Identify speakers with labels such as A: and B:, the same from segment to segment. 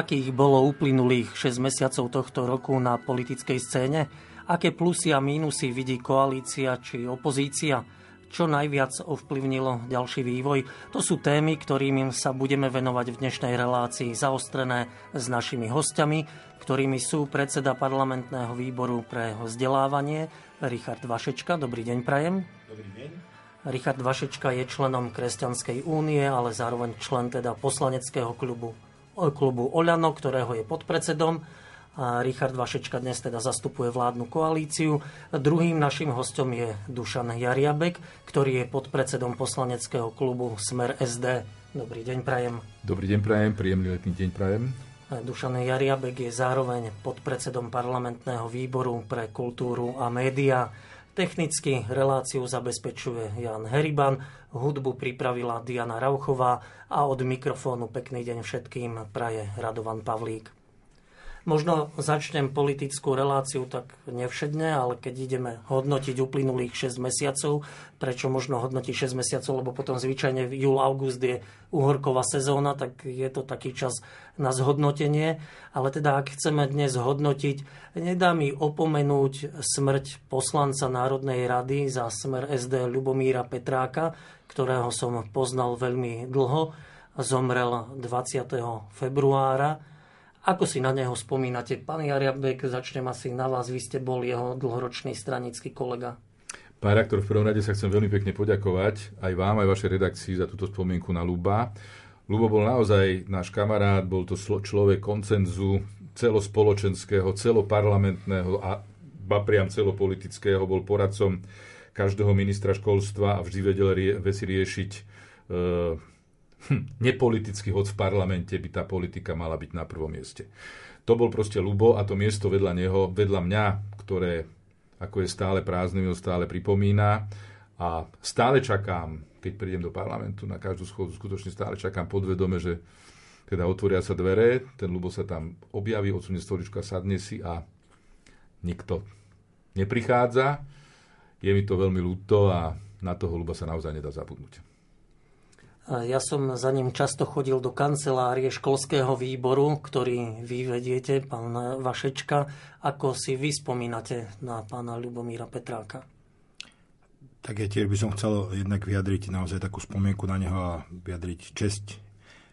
A: Akých bolo uplynulých 6 mesiacov tohto roku na politickej scéne? Aké plusy a mínusy vidí koalícia či opozícia? Čo najviac ovplyvnilo ďalší vývoj? To sú témy, ktorými sa budeme venovať v dnešnej relácii zaostrené s našimi hostiami, ktorými sú predseda parlamentného výboru pre vzdelávanie Richard Vašečka. Dobrý deň, Prajem.
B: Dobrý deň.
A: Richard Vašečka je členom Kresťanskej únie, ale zároveň člen teda poslaneckého klubu klubu Oľano, ktorého je podpredsedom. A Richard Vašečka dnes teda zastupuje vládnu koalíciu. Druhým našim hostom je Dušan Jariabek, ktorý je podpredsedom poslaneckého klubu Smer SD. Dobrý deň, Prajem.
B: Dobrý deň, Prajem. Príjemný letný deň, Prajem.
A: Dušan Jariabek je zároveň podpredsedom parlamentného výboru pre kultúru a média. Technicky reláciu zabezpečuje Jan Heriban, hudbu pripravila Diana Rauchová a od mikrofónu pekný deň všetkým praje Radovan Pavlík. Možno začnem politickú reláciu tak nevšedne, ale keď ideme hodnotiť uplynulých 6 mesiacov, prečo možno hodnotiť 6 mesiacov, lebo potom zvyčajne júl, august je uhorková sezóna, tak je to taký čas na zhodnotenie. Ale teda, ak chceme dnes hodnotiť, nedá mi opomenúť smrť poslanca Národnej rady za smer SD Ľubomíra Petráka, ktorého som poznal veľmi dlho. Zomrel 20. februára ako si na neho spomínate? Pán Jariabek, začnem asi na vás. Vy ste bol jeho dlhoročný stranický kolega.
B: Pán rektor, v prvom rade sa chcem veľmi pekne poďakovať aj vám, aj vašej redakcii za túto spomienku na Luba. Lubo bol naozaj náš kamarát, bol to človek koncenzu celospoločenského, celoparlamentného a ba priam celopolitického, bol poradcom každého ministra školstva a vždy vedel rie- veci riešiť e, hm, nepoliticky, hoď v parlamente by tá politika mala byť na prvom mieste. To bol proste Lubo a to miesto vedľa neho, vedľa mňa, ktoré ako je stále prázdne, mi ho stále pripomína a stále čakám, keď prídem do parlamentu na každú schodu, skutočne stále čakám podvedome, že teda otvoria sa dvere, ten Lubo sa tam objaví, odsunie stolička, sadne si a nikto neprichádza. Je mi to veľmi ľúto a na toho Luba sa naozaj nedá zabudnúť.
A: Ja som za ním často chodil do kancelárie školského výboru, ktorý vy vediete, pán Vašečka. Ako si vy spomínate na pána Ľubomíra Petráka?
C: Tak ja tiež by som chcel jednak vyjadriť naozaj takú spomienku na neho a vyjadriť česť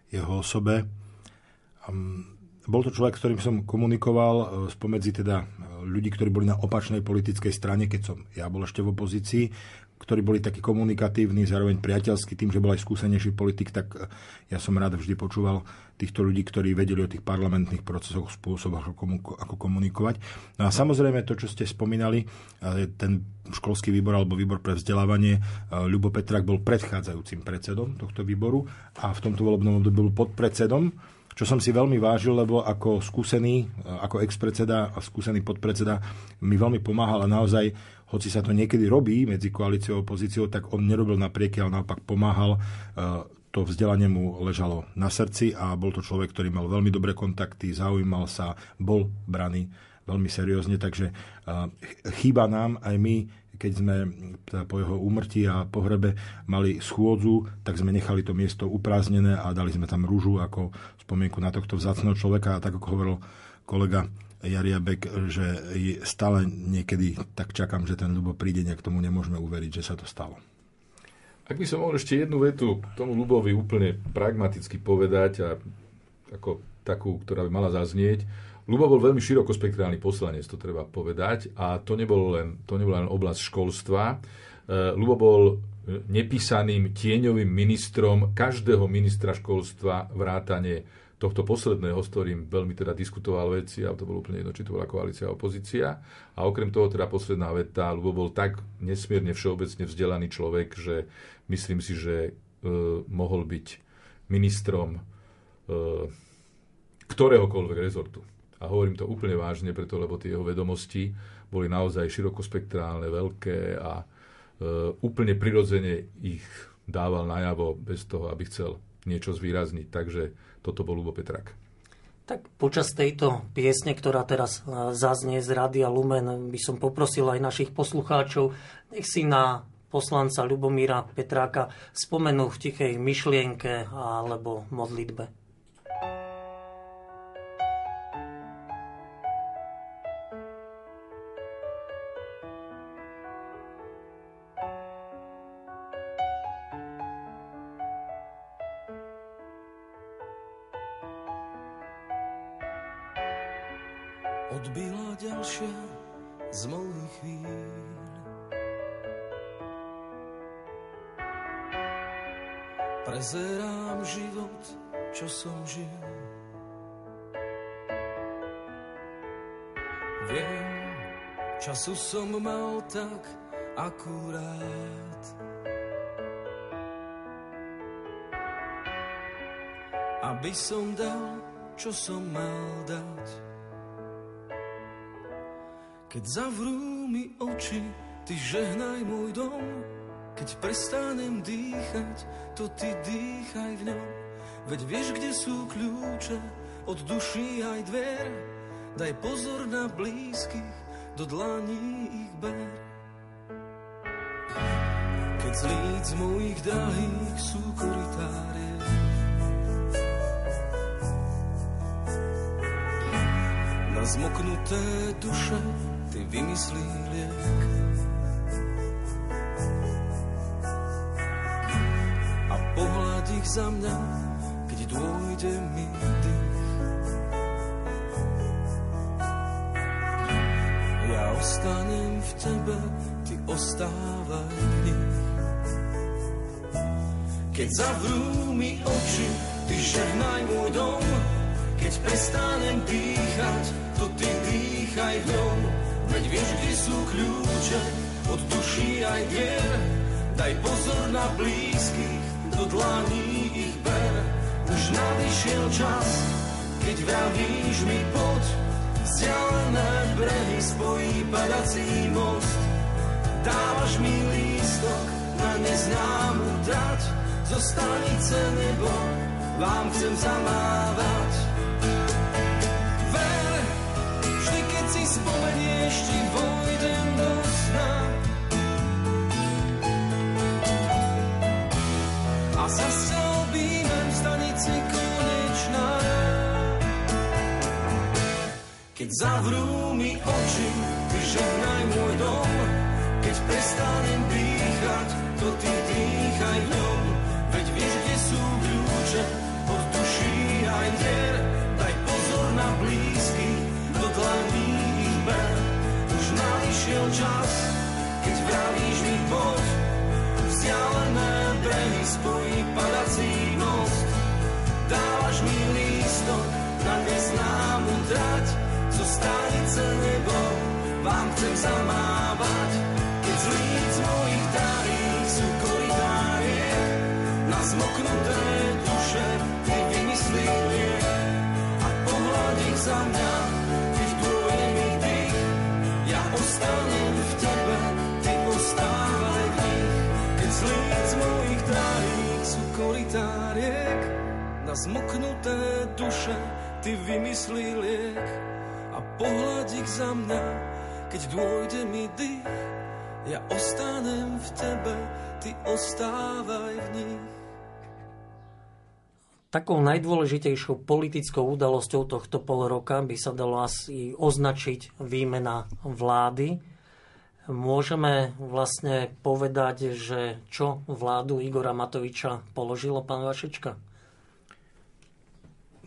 C: jeho osobe. Bol to človek, s ktorým som komunikoval e, spomedzi teda e, ľudí, ktorí boli na opačnej politickej strane, keď som ja bol ešte v opozícii, ktorí boli takí komunikatívni, zároveň priateľskí tým, že bol aj skúsenejší politik, tak e, ja som rád vždy počúval týchto ľudí, ktorí vedeli o tých parlamentných procesoch, spôsoboch, ako komunikovať. No a samozrejme to, čo ste spomínali, e, ten školský výbor alebo výbor pre vzdelávanie, e, Ľubo Petrak bol predchádzajúcim predsedom tohto výboru a v tomto volebnom období bol podpredsedom čo som si veľmi vážil, lebo ako skúsený, ako ex-predseda a skúsený podpredseda mi veľmi pomáhal a naozaj hoci sa to niekedy robí medzi koalíciou a opozíciou, tak on nerobil naprieky, ale naopak pomáhal. E, to vzdelanie mu ležalo na srdci a bol to človek, ktorý mal veľmi dobré kontakty, zaujímal sa, bol braný veľmi seriózne, takže e, chýba nám aj my, keď sme po jeho úmrtí a pohrebe mali schôdzu, tak sme nechali to miesto uprázdnené a dali sme tam rúžu ako spomienku na tohto vzácného človeka a tak ako hovoril kolega Jariabek, že stále niekedy tak čakám, že ten Ľubo príde, nejak tomu nemôžeme uveriť, že sa to stalo.
B: Ak by som mohol ešte jednu vetu tomu Ľubovi úplne pragmaticky povedať a ako takú, ktorá by mala zaznieť. Ľubo bol veľmi širokospektrálny poslanec, to treba povedať, a to nebol len, to nebol len oblasť školstva. E, Ľubo bol nepísaným tieňovým ministrom každého ministra školstva vrátane tohto posledného, s ktorým veľmi teda diskutoval veci, a to bolo úplne jedno, či to bola koalícia a opozícia. A okrem toho teda posledná veta, lebo bol tak nesmierne všeobecne vzdelaný človek, že myslím si, že e, mohol byť ministrom e, ktoréhokoľvek rezortu. A hovorím to úplne vážne, preto lebo tie jeho vedomosti boli naozaj širokospektrálne, veľké a e, úplne prirodzene ich dával najavo bez toho, aby chcel niečo zvýrazniť. Takže toto bol Lubo Petrak.
A: Tak počas tejto piesne, ktorá teraz e, zaznie z Rádia Lumen, by som poprosil aj našich poslucháčov, nech si na poslanca Ľubomíra Petráka spomenú v tichej myšlienke alebo modlitbe.
D: Aby som dal, čo som mal dať. Keď zavrú mi oči, ty žehnaj môj dom, keď prestanem dýchať, to ty dýchaj v ňom. Veď vieš, kde sú kľúče od duší aj dver. Daj pozor na blízkych, do dlaní ich ber. Keď z líc mojich drahých sú koritárie, zmoknuté duše ty vymyslí liek. ich za mňa, keď dôjde mi dých. Ja ostanem v tebe, ty ostávaj v nich. Keď zavrú mi oči, ty žehnaj môj dom, keď prestanem dýchať, to ty dýchaj ňom. Veď vieš, kde sú kľúče od duší aj vier, daj pozor na blízkych, do dlaní ich ber. Už nadišiel čas, keď vravíš mi poď, vzdialené brehy spojí padací most. Dávaš mi lístok na neznámu trať, zo stanice nebo vám chcem zamávať. Zavrú mi oči, ty žehnaj môj dom, keď prestanem dýchať, to ty dýchaj v ňom. Veď vieš, kde sú kľúče od duší aj dier, daj pozor na blízky, do dlaní ich ber. Už nališiel čas, keď vravíš mi poď, vzdialené brehy spojí zo stanice nebo vám chcem zamávať. Keď z líc mojich darých sú koridárie, na zmoknuté duše ty vymyslí liek a pohľad ich za mňa, keď dôjde mi dých, ja ostanem v tebe, ty ostávaj v nich. Keď z líc mojich darých sú koritáriek, na zmoknuté duše ty vymyslí liek a pohľad ich za mňa, keď dôjde mi dých, ja ostanem v tebe, ty ostávaj v nich.
A: Takou najdôležitejšou politickou udalosťou tohto pol roka by sa dalo asi označiť výmena vlády. Môžeme vlastne povedať, že čo vládu Igora Matoviča položilo pán Vašečka?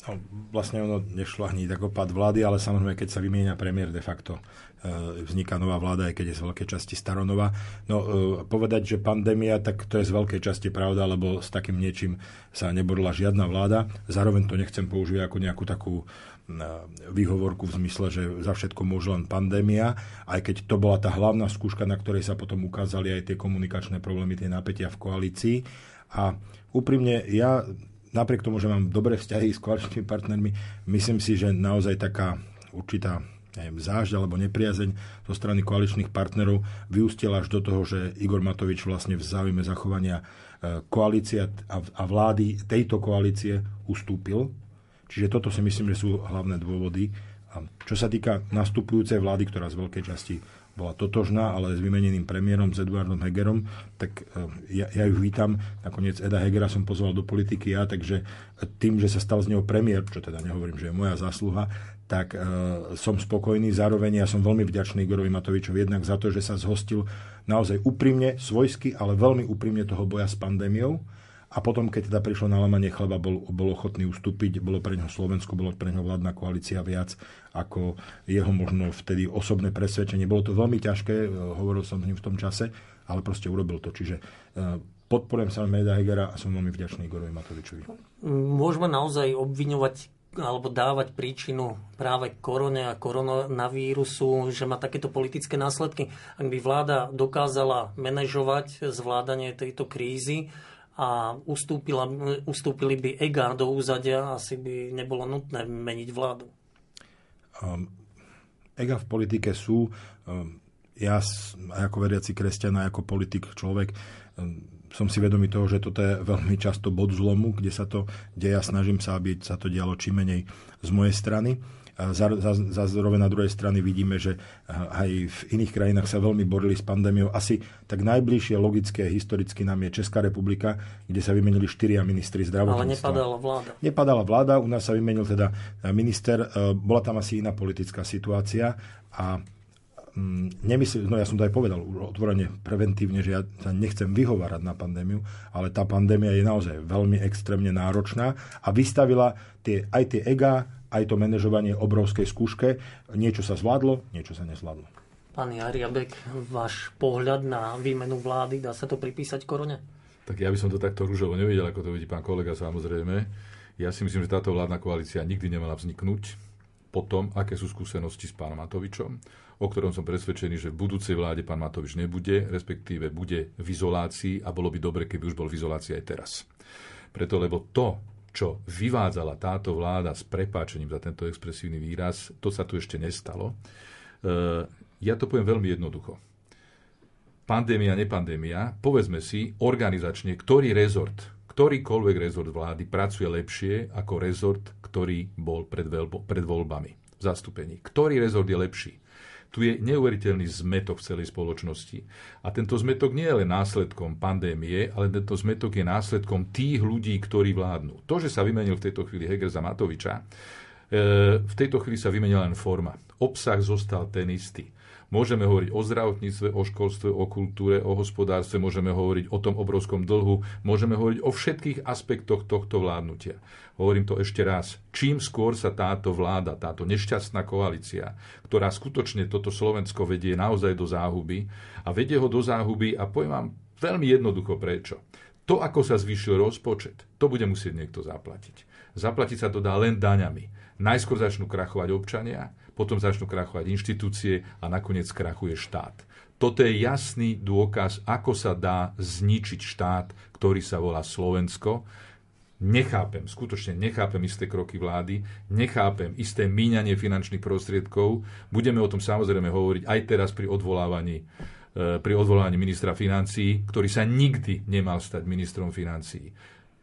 C: No, vlastne ono nešlo ani tak opad vlády, ale samozrejme, keď sa vymieňa premiér de facto, e, vzniká nová vláda, aj keď je z veľkej časti staronová. No, e, povedať, že pandémia, tak to je z veľkej časti pravda, lebo s takým niečím sa neborila žiadna vláda. Zároveň to nechcem používať ako nejakú takú e, výhovorku v zmysle, že za všetko môže len pandémia, aj keď to bola tá hlavná skúška, na ktorej sa potom ukázali aj tie komunikačné problémy, tie napätia v koalícii. A úprimne, ja napriek tomu, že mám dobré vzťahy s koaličnými partnermi, myslím si, že naozaj taká určitá neviem, zážď alebo nepriazeň zo strany koaličných partnerov vyústila až do toho, že Igor Matovič vlastne v záujme zachovania e, koalícia a vlády tejto koalície ustúpil. Čiže toto si myslím, že sú hlavné dôvody. A čo sa týka nastupujúcej vlády, ktorá z veľkej časti bola totožná, ale s vymeneným premiérom, s Eduardom Hegerom, tak eh, ja, ja ju vítam. Nakoniec Eda Hegera som pozval do politiky ja, takže tým, že sa stal z neho premiér, čo teda nehovorím, že je moja zásluha, tak e, som spokojný. Zároveň ja som veľmi vďačný Igorovi Matovičovi jednak za to, že sa zhostil naozaj úprimne, svojsky, ale veľmi úprimne toho boja s pandémiou a potom, keď teda prišlo na lamanie chleba, bol, bol ochotný ustúpiť, bolo pre neho Slovensko, bolo pre neho vládna koalícia viac ako jeho možno vtedy osobné presvedčenie. Bolo to veľmi ťažké, hovoril som s ním v tom čase, ale proste urobil to. Čiže podporujem sa Meda Hegera a som veľmi vďačný Igorovi Matovičovi.
A: Môžeme naozaj obviňovať alebo dávať príčinu práve korone a koronavírusu, že má takéto politické následky. Ak by vláda dokázala manažovať zvládanie tejto krízy a ustúpila, ustúpili by EGA do úzadia, asi by nebolo nutné meniť vládu.
C: Um, EGA v politike sú, um, ja ako veriaci kresťan ako politik človek, um, som si vedomý toho, že toto je veľmi často bod zlomu, kde sa to deje a snažím sa, aby sa to dialo čím menej z mojej strany. Zároveň na druhej strany vidíme, že aj v iných krajinách sa veľmi borili s pandémiou. Asi tak najbližšie logické historicky nám je Česká republika, kde sa vymenili štyria ministri zdravotníctva.
A: Ale nepadala vláda.
C: Nepadala vláda, u nás sa vymenil teda minister. E, bola tam asi iná politická situácia a Mm, nemyslím, no ja som to aj povedal otvorene preventívne, že ja sa nechcem vyhovárať na pandémiu, ale tá pandémia je naozaj veľmi extrémne náročná a vystavila tie, aj tie ega, aj to manažovanie obrovskej skúške. Niečo sa zvládlo, niečo sa nezvládlo.
A: Pán Jariabek, váš pohľad na výmenu vlády, dá sa to pripísať korone?
B: Tak ja by som to takto rúžovo nevidel, ako to vidí pán kolega samozrejme. Ja si myslím, že táto vládna koalícia nikdy nemala vzniknúť po tom, aké sú skúsenosti s pánom Matovičom o ktorom som presvedčený, že v budúcej vláde pán Matovič nebude, respektíve bude v izolácii a bolo by dobre, keby už bol v izolácii aj teraz. Preto, lebo to, čo vyvádzala táto vláda s prepáčením za tento expresívny výraz, to sa tu ešte nestalo. E, ja to poviem veľmi jednoducho. Pandémia, nepandémia, povedzme si organizačne, ktorý rezort, ktorýkoľvek rezort vlády pracuje lepšie ako rezort, ktorý bol pred, pred voľbami v zastúpení. Ktorý rezort je lepší? Tu je neuveriteľný zmetok v celej spoločnosti. A tento zmetok nie je len následkom pandémie, ale tento zmetok je následkom tých ľudí, ktorí vládnu. To, že sa vymenil v tejto chvíli Heger za Matoviča, e, v tejto chvíli sa vymenila len forma. Obsah zostal ten istý. Môžeme hovoriť o zdravotníctve, o školstve, o kultúre, o hospodárstve, môžeme hovoriť o tom obrovskom dlhu, môžeme hovoriť o všetkých aspektoch tohto vládnutia. Hovorím to ešte raz. Čím skôr sa táto vláda, táto nešťastná koalícia, ktorá skutočne toto Slovensko vedie naozaj do záhuby a vedie ho do záhuby a poviem vám veľmi jednoducho prečo. To, ako sa zvýšil rozpočet, to bude musieť niekto zaplatiť. Zaplatiť sa to dá len daňami. Najskôr začnú krachovať občania, potom začnú krachovať inštitúcie a nakoniec krachuje štát. Toto je jasný dôkaz, ako sa dá zničiť štát, ktorý sa volá Slovensko. Nechápem, skutočne nechápem isté kroky vlády, nechápem isté míňanie finančných prostriedkov. Budeme o tom samozrejme hovoriť aj teraz pri odvolávaní e, pri odvolávaní ministra financií, ktorý sa nikdy nemal stať ministrom financií.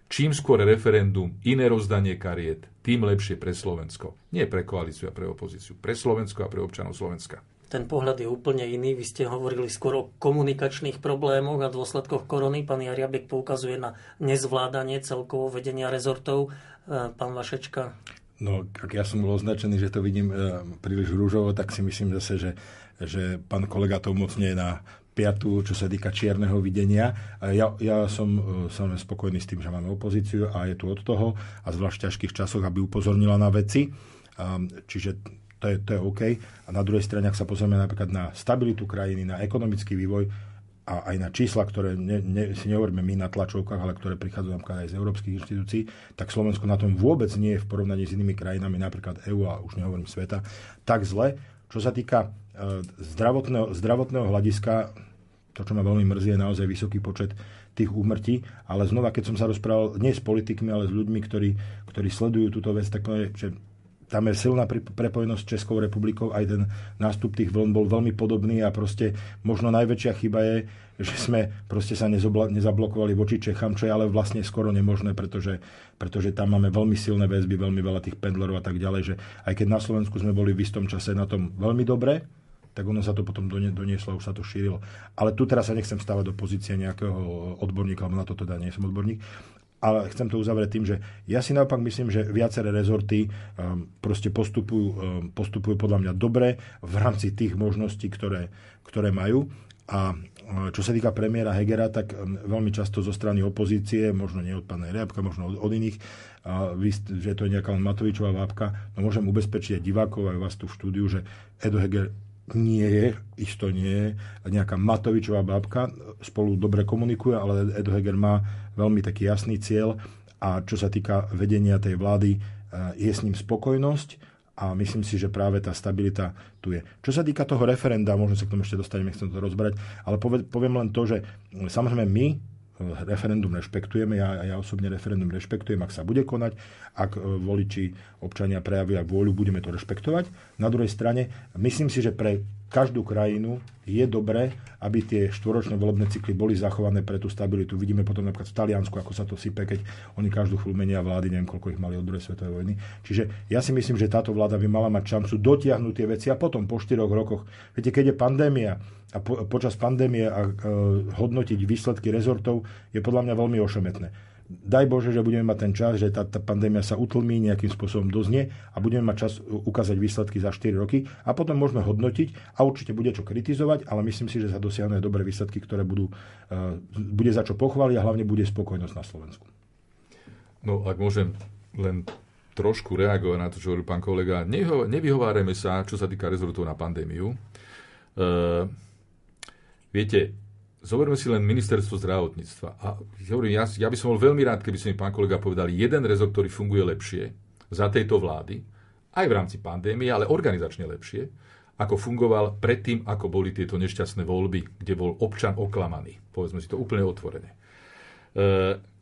B: Čím skôr referendum, iné rozdanie kariet, tým lepšie pre Slovensko. Nie pre koalíciu a pre opozíciu, pre Slovensko a pre občanov Slovenska.
A: Ten pohľad je úplne iný. Vy ste hovorili skôr o komunikačných problémoch a dôsledkoch korony. Pán Jariabek poukazuje na nezvládanie celkovo vedenia rezortov. E, pán Vašečka?
C: No, ak ja som bol označený, že to vidím e, príliš rúžovo, tak si myslím zase, že, že pán kolega to umocňuje na piatu, čo sa týka čierneho videnia. Ja, ja som e, samozrejme spokojný s tým, že máme opozíciu a je tu od toho a zvlášť v ťažkých časoch, aby upozornila na veci. Čiže to je, to je OK. A na druhej strane, ak sa pozrieme napríklad na stabilitu krajiny, na ekonomický vývoj a aj na čísla, ktoré ne, ne, si nehovoríme my na tlačovkách, ale ktoré prichádzajú napríklad aj z európskych inštitúcií, tak Slovensko na tom vôbec nie je v porovnaní s inými krajinami, napríklad EÚ a už nehovorím sveta, tak zle. Čo sa týka e, zdravotného, zdravotného hľadiska, to, čo ma veľmi mrzí, je naozaj vysoký počet tých úmrtí, ale znova, keď som sa rozprával nie s politikmi, ale s ľuďmi, ktorí, ktorí sledujú túto vec, tak povie, že tam je silná prepojenosť s Českou republikou, aj ten nástup tých vln bol veľmi podobný a proste možno najväčšia chyba je, že sme proste sa nezablokovali voči Čechám, čo je ale vlastne skoro nemožné, pretože, pretože tam máme veľmi silné väzby, veľmi veľa tých pendlerov a tak ďalej, že aj keď na Slovensku sme boli v istom čase na tom veľmi dobre, tak ono sa to potom donieslo už sa to šírilo. Ale tu teraz sa nechcem stávať do pozície nejakého odborníka, alebo na to teda nie som odborník, ale chcem to uzavrieť tým, že ja si naopak myslím, že viaceré rezorty um, proste postupujú, um, postupujú podľa mňa dobre v rámci tých možností, ktoré, ktoré majú. A čo sa týka premiéra Hegera, tak veľmi často zo strany opozície, možno nie od pána Riabka, možno od, od iných, že to je nejaká Matovičová vápka, no môžem ubezpečiť divákov, aj vás tu v štúdiu, že Edo Heger nie je, isto nie je nejaká Matovičová bábka, spolu dobre komunikuje, ale Edo Heger má veľmi taký jasný cieľ a čo sa týka vedenia tej vlády, je s ním spokojnosť a myslím si, že práve tá stabilita tu je. Čo sa týka toho referenda, možno sa k tomu ešte dostaneme, chcem to rozbrať, ale poviem len to, že samozrejme my referendum rešpektujeme, ja, ja osobne referendum rešpektujem, ak sa bude konať, ak eh, voliči, občania prejavia vôľu, budeme to rešpektovať. Na druhej strane, myslím si, že pre každú krajinu je dobré, aby tie štvoročné volebné cykly boli zachované pre tú stabilitu. Vidíme potom napríklad v Taliansku, ako sa to sype, keď oni každú chvíľu menia vlády, neviem koľko ich mali od druhej svetovej vojny. Čiže ja si myslím, že táto vláda by mala mať šancu dotiahnuť tie veci a potom po štyroch rokoch, viete, keď je pandémia a po, počas pandémie a, e, hodnotiť výsledky rezortov je podľa mňa veľmi ošemetné daj Bože, že budeme mať ten čas, že tá, tá pandémia sa utlmí, nejakým spôsobom doznie a budeme mať čas ukázať výsledky za 4 roky a potom môžeme hodnotiť a určite bude čo kritizovať, ale myslím si, že sa dosiahne dobré výsledky, ktoré budú, uh, bude za čo pochváliť a hlavne bude spokojnosť na Slovensku.
B: No, ak môžem len trošku reagovať na to, čo hovorí pán kolega. Neho, nevyhovárajme sa, čo sa týka rezortov na pandémiu. Uh, viete, zoberme si len ministerstvo zdravotníctva. A hovorím, ja, ja by som bol veľmi rád, keby si mi pán kolega povedali jeden rezort, ktorý funguje lepšie za tejto vlády, aj v rámci pandémie, ale organizačne lepšie, ako fungoval predtým, ako boli tieto nešťastné voľby, kde bol občan oklamaný. Povedzme si to úplne otvorene. E,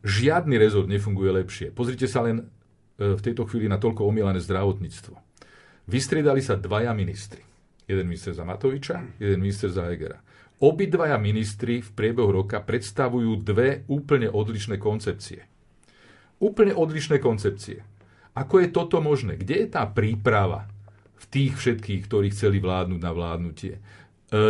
B: žiadny rezort nefunguje lepšie. Pozrite sa len e, v tejto chvíli na toľko omielané zdravotníctvo. Vystriedali sa dvaja ministri. Jeden minister za Matoviča, jeden minister za Egera. Obidvaja ministri v priebehu roka predstavujú dve úplne odlišné koncepcie. Úplne odlišné koncepcie. Ako je toto možné? Kde je tá príprava v tých všetkých, ktorí chceli vládnuť na vládnutie? E,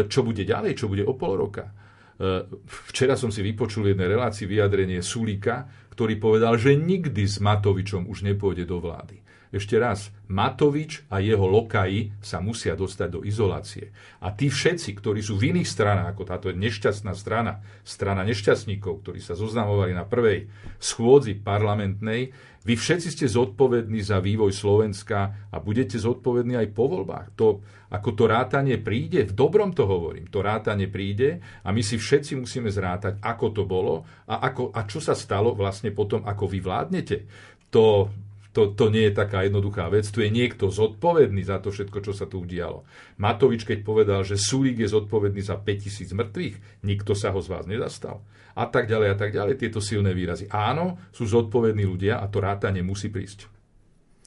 B: čo bude ďalej? Čo bude o pol roka? E, včera som si vypočul jednej relácii vyjadrenie Sulíka, ktorý povedal, že nikdy s Matovičom už nepôjde do vlády. Ešte raz, Matovič a jeho lokaji sa musia dostať do izolácie. A tí všetci, ktorí sú v iných stranách, ako táto nešťastná strana, strana nešťastníkov, ktorí sa zoznamovali na prvej schôdzi parlamentnej, vy všetci ste zodpovední za vývoj Slovenska a budete zodpovední aj po voľbách. To, ako to rátanie príde, v dobrom to hovorím, to rátanie príde a my si všetci musíme zrátať, ako to bolo a, ako, a čo sa stalo vlastne potom, ako vy vládnete. To, to, to nie je taká jednoduchá vec. Tu je niekto zodpovedný za to všetko, čo sa tu udialo. Matovič, keď povedal, že Sulík je zodpovedný za 5000 mŕtvych, nikto sa ho z vás nezastal. A tak ďalej, a tak ďalej, tieto silné výrazy. Áno, sú zodpovední ľudia a to rátanie musí prísť.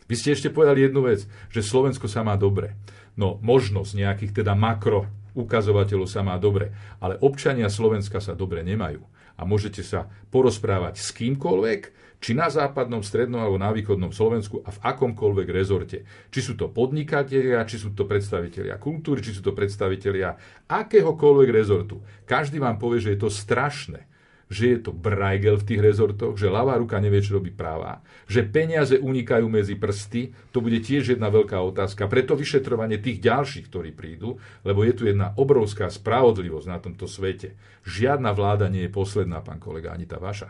B: Vy ste ešte povedali jednu vec, že Slovensko sa má dobre. No, možnosť nejakých teda makro ukazovateľov sa má dobre, ale občania Slovenska sa dobre nemajú. A môžete sa porozprávať s kýmkoľvek, či na západnom, strednom alebo na východnom Slovensku a v akomkoľvek rezorte. Či sú to podnikatelia, či sú to predstavitelia kultúry, či sú to predstavitelia akéhokoľvek rezortu. Každý vám povie, že je to strašné že je to brajgel v tých rezortoch, že ľavá ruka nevie, čo robí práva, že peniaze unikajú medzi prsty, to bude tiež jedna veľká otázka. Preto vyšetrovanie tých ďalších, ktorí prídu, lebo je tu jedna obrovská spravodlivosť na tomto svete. Žiadna vláda nie je posledná, pán kolega, ani tá vaša.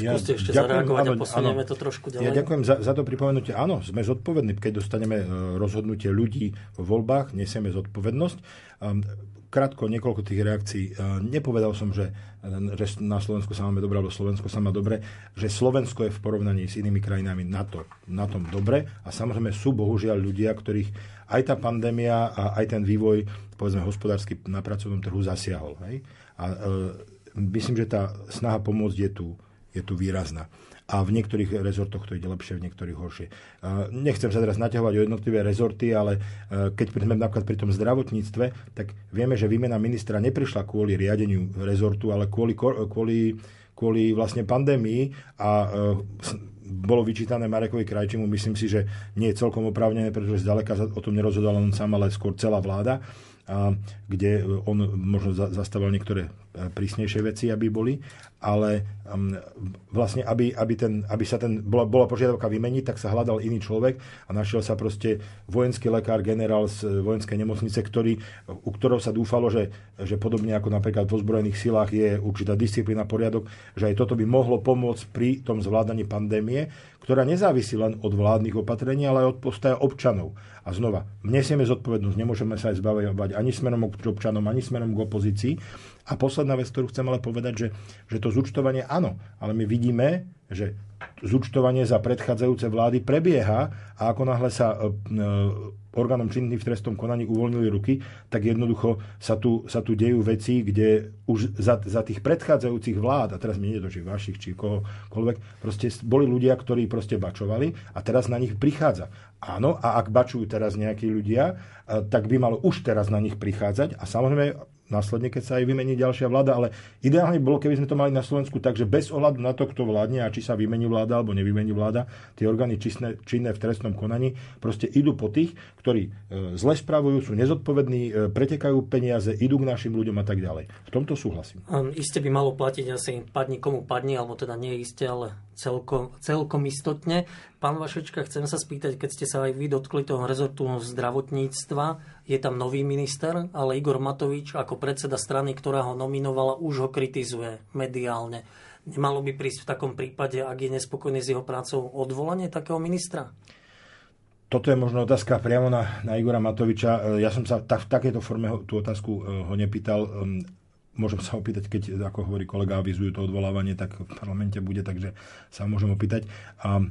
A: Ja Skúste ešte ďakujem, zareagovať áno, a posunieme áno, to trošku ďalej.
C: Ja ďakujem za, za to pripomenutie. Áno, sme zodpovední, keď dostaneme e, rozhodnutie ľudí v voľbách, nesieme zodpovednosť. Krátko niekoľko tých reakcií. E, nepovedal som, že, že na Slovensku sa máme dobre, alebo Slovensko sa má dobre, že Slovensko je v porovnaní s inými krajinami na, to, na tom dobre a samozrejme sú bohužiaľ ľudia, ktorých aj tá pandémia a aj ten vývoj, povedzme, hospodársky na pracovnom trhu zasiahol. Hej? A e, myslím, že tá snaha pomôcť je tu, je tu výrazná. A v niektorých rezortoch to ide lepšie, v niektorých horšie. Nechcem sa teraz naťahovať o jednotlivé rezorty, ale e, keď sme napríklad pri tom zdravotníctve, tak vieme, že výmena ministra neprišla kvôli riadeniu rezortu, ale kvôli, kvôli, kvôli vlastne pandémii a e, bolo vyčítané Marekovi Krajčimu, myslím si, že nie je celkom oprávnené, pretože zďaleka o tom nerozhodovala on sám, ale skôr celá vláda kde on možno zastával niektoré e, prísnejšie veci, aby boli, ale vlastne, aby, aby, ten, aby sa ten, bola, bola požiadavka vymeniť, tak sa hľadal iný človek a našiel sa proste vojenský lekár, generál z vojenskej nemocnice, ktorý, u ktorého sa dúfalo, že, že podobne ako napríklad v ozbrojených silách je určitá disciplína, poriadok, že aj toto by mohlo pomôcť pri tom zvládaní pandémie, ktorá nezávisí len od vládnych opatrení, ale aj od postoja občanov. A znova, nesieme zodpovednosť, nemôžeme sa aj zbavovať ani smerom k občanom, ani smerom k opozícii. A posledná vec, ktorú chcem ale povedať, že, že to zúčtovanie áno, ale my vidíme, že zúčtovanie za predchádzajúce vlády prebieha a ako náhle sa e, e, orgánom činným v trestnom konaní uvoľnili ruky, tak jednoducho sa tu, sa tu dejú veci, kde už za, za tých predchádzajúcich vlád, a teraz mi nie či vašich, či kohokoľvek, proste boli ľudia, ktorí proste bačovali a teraz na nich prichádza. Áno, a ak bačujú teraz nejakí ľudia, tak by malo už teraz na nich prichádzať a samozrejme následne, keď sa aj vymení ďalšia vláda, ale ideálne bolo, keby sme to mali na Slovensku tak, že bez ohľadu na to, kto vládne a či sa vymení vláda alebo nevymení vláda, tie orgány činné, činné v trestnom konaní proste idú po tých, ktorí e, zle spravujú, sú nezodpovední, e, pretekajú peniaze, idú k našim ľuďom a tak ďalej. V tomto súhlasím.
A: Um, iste by malo platiť asi padni komu padni, alebo teda nie iste, ale celkom, celkom istotne. Pán Vašečka, chcem sa spýtať, keď ste sa aj vy dotkli toho rezortu zdravotníctva, je tam nový minister, ale Igor Matovič ako predseda strany, ktorá ho nominovala, už ho kritizuje mediálne. Nemalo by prísť v takom prípade, ak je nespokojný s jeho prácou, odvolanie takého ministra?
C: Toto je možno otázka priamo na, na Igora Matoviča. Ja som sa tak, v takejto forme ho, tú otázku eh, ho nepýtal. Môžem sa opýtať, keď, ako hovorí kolega, avizujú to odvolávanie, tak v parlamente bude, takže sa môžem opýtať. A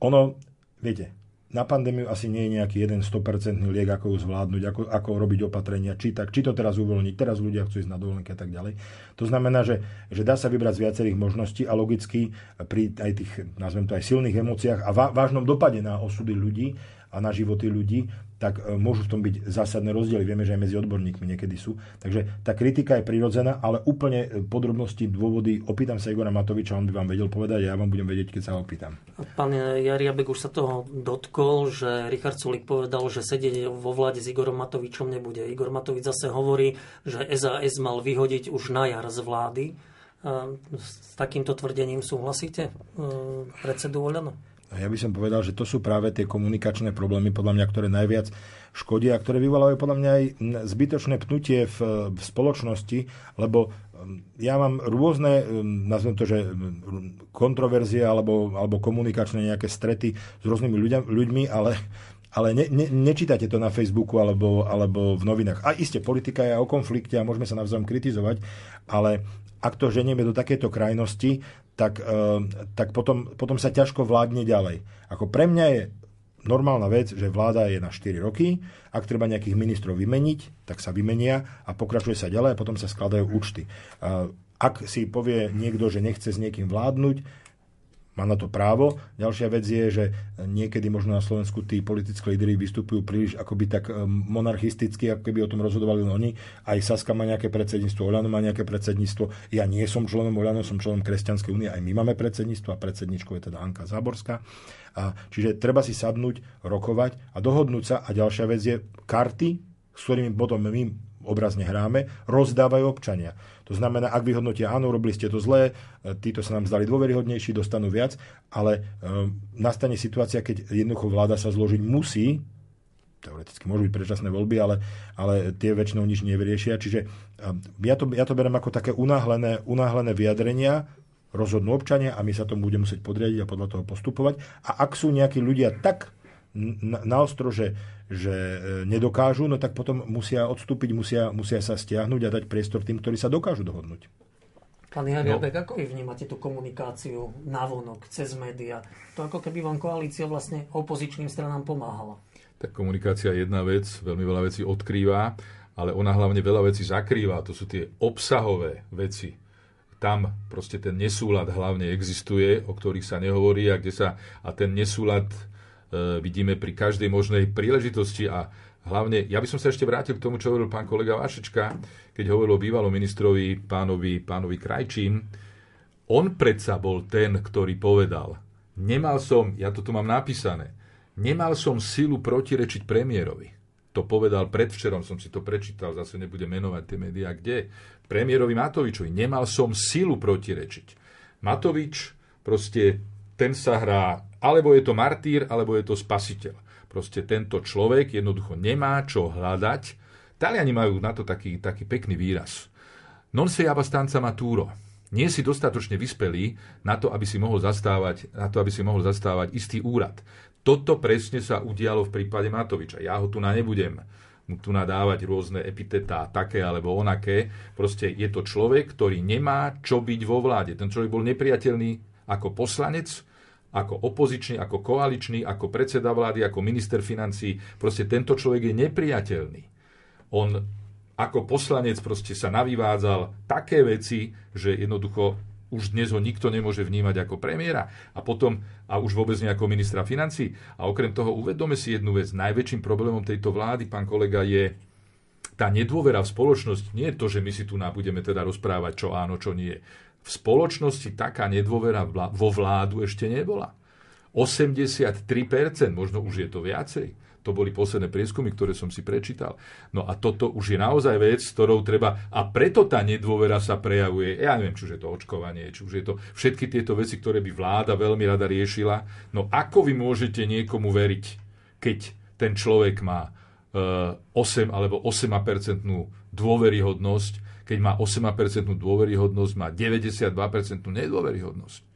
C: ono, viete, na pandémiu asi nie je nejaký jeden 100% liek, ako ju zvládnuť, ako, ako robiť opatrenia, či, tak, či to teraz uvoľniť, teraz ľudia chcú ísť na dovolenke a tak ďalej. To znamená, že, že dá sa vybrať z viacerých možností a logicky pri aj tých, nazvem to aj silných emóciách a vážnom dopade na osudy ľudí a na životy ľudí, tak e, môžu v tom byť zásadné rozdiely. Vieme, že aj medzi odborníkmi niekedy sú. Takže tá kritika je prirodzená, ale úplne e, podrobnosti, dôvody, opýtam sa Igora Matoviča, on by vám vedel povedať a ja vám budem vedieť, keď sa ho opýtam.
A: Pán Jariabek už sa toho dotkol, že Richard Sulik povedal, že sedieť vo vláde s Igorom Matovičom nebude. Igor Matovič zase hovorí, že SAS mal vyhodiť už na jar z vlády. S takýmto tvrdením súhlasíte, e, predsedu Oľano?
C: Ja by som povedal, že to sú práve tie komunikačné problémy, podľa mňa, ktoré najviac škodia a ktoré vyvolávajú podľa mňa aj zbytočné pnutie v, v spoločnosti, lebo um, ja mám rôzne, um, nazvem to, že um, kontroverzie alebo, alebo komunikačné nejaké strety s rôznymi ľuďa, ľuďmi, ale ale ne, ne, nečítate to na Facebooku alebo, alebo v novinách. A iste, politika je o konflikte a môžeme sa navzájom kritizovať, ale ak to ženieme do takéto krajnosti, tak, eh, tak potom, potom sa ťažko vládne ďalej. Ako pre mňa je normálna vec, že vláda je na 4 roky, ak treba nejakých ministrov vymeniť, tak sa vymenia a pokračuje sa ďalej a potom sa skladajú účty. Eh, ak si povie niekto, že nechce s niekým vládnuť, má na to právo. Ďalšia vec je, že niekedy možno na Slovensku tí politickí lídry vystupujú príliš akoby tak eh, monarchisticky, ako keby o tom rozhodovali oni. Aj Saska má nejaké predsedníctvo, Oľano má nejaké predsedníctvo. Ja nie som členom Oľano, som členom Kresťanskej únie, aj my máme predsedníctvo a predsedničkou je teda Anka Záborská. A, čiže treba si sadnúť, rokovať a dohodnúť sa. A ďalšia vec je karty, s ktorými potom my obrazne hráme, rozdávajú občania. To znamená, ak vyhodnotia, áno, robili ste to zlé, e, títo sa nám zdali dôveryhodnejší, dostanú viac, ale e, nastane situácia, keď jednoducho vláda sa zložiť musí, teoreticky môžu byť predčasné voľby, ale, ale tie väčšinou nič nevyriešia. Čiže e, ja to, ja to berem ako také unáhlené, unáhlené vyjadrenia, rozhodnú občania a my sa tomu budeme musieť podriadiť a podľa toho postupovať. A ak sú nejakí ľudia tak na, na ostro, že, že e, nedokážu, no tak potom musia odstúpiť, musia, musia sa stiahnuť a dať priestor tým, ktorí sa dokážu dohodnúť.
A: Pán Jariabek, no. ako vy vnímate tú komunikáciu navonok, cez médiá? To ako keby vám koalícia vlastne opozičným stranám pomáhala.
B: Tak komunikácia je jedna vec, veľmi veľa vecí odkrýva, ale ona hlavne veľa vecí zakrýva. To sú tie obsahové veci. Tam proste ten nesúlad hlavne existuje, o ktorých sa nehovorí a kde sa a ten nesúlad vidíme pri každej možnej príležitosti a hlavne, ja by som sa ešte vrátil k tomu, čo hovoril pán kolega Vašečka, keď hovoril o bývalom ministrovi pánovi, pánovi Krajčím. On predsa bol ten, ktorý povedal, nemal som, ja to tu mám napísané, nemal som silu protirečiť premiérovi. to povedal predvčerom, som si to prečítal, zase nebudem menovať tie médiá, kde premiérovi Matovičovi nemal som silu protirečiť. Matovič proste ten sa hrá, alebo je to martýr, alebo je to spasiteľ. Proste tento človek jednoducho nemá čo hľadať. Taliani majú na to taký, taký pekný výraz. Non se abbastanza maturo. Nie si dostatočne vyspelý na to, aby si mohol zastávať, na to, aby si mohol zastávať istý úrad. Toto presne sa udialo v prípade Matoviča. Ja ho tu na nebudem mu tu nadávať rôzne epitetá, také alebo onaké. Proste je to človek, ktorý nemá čo byť vo vláde. Ten človek bol nepriateľný ako poslanec, ako opozičný, ako koaličný, ako predseda vlády, ako minister financí. Proste tento človek je nepriateľný. On ako poslanec proste sa navývádzal také veci, že jednoducho už dnes ho nikto nemôže vnímať ako premiéra a potom, a už vôbec nie ako ministra financí. A okrem toho uvedome si jednu vec. Najväčším problémom tejto vlády, pán kolega, je tá nedôvera v spoločnosti. Nie je to, že my si tu budeme teda rozprávať, čo áno, čo nie. V spoločnosti taká nedôvera vo vládu ešte nebola. 83%, možno už je to viacej. To boli posledné prieskumy, ktoré som si prečítal. No a toto už je naozaj vec, s ktorou treba... A preto tá nedôvera sa prejavuje. Ja neviem, či už je to očkovanie, či už je to všetky tieto veci, ktoré by vláda veľmi rada riešila. No ako vy môžete niekomu veriť, keď ten človek má uh, 8 alebo 8% dôveryhodnosť, keď má 8% dôveryhodnosť, má 92% nedôveryhodnosť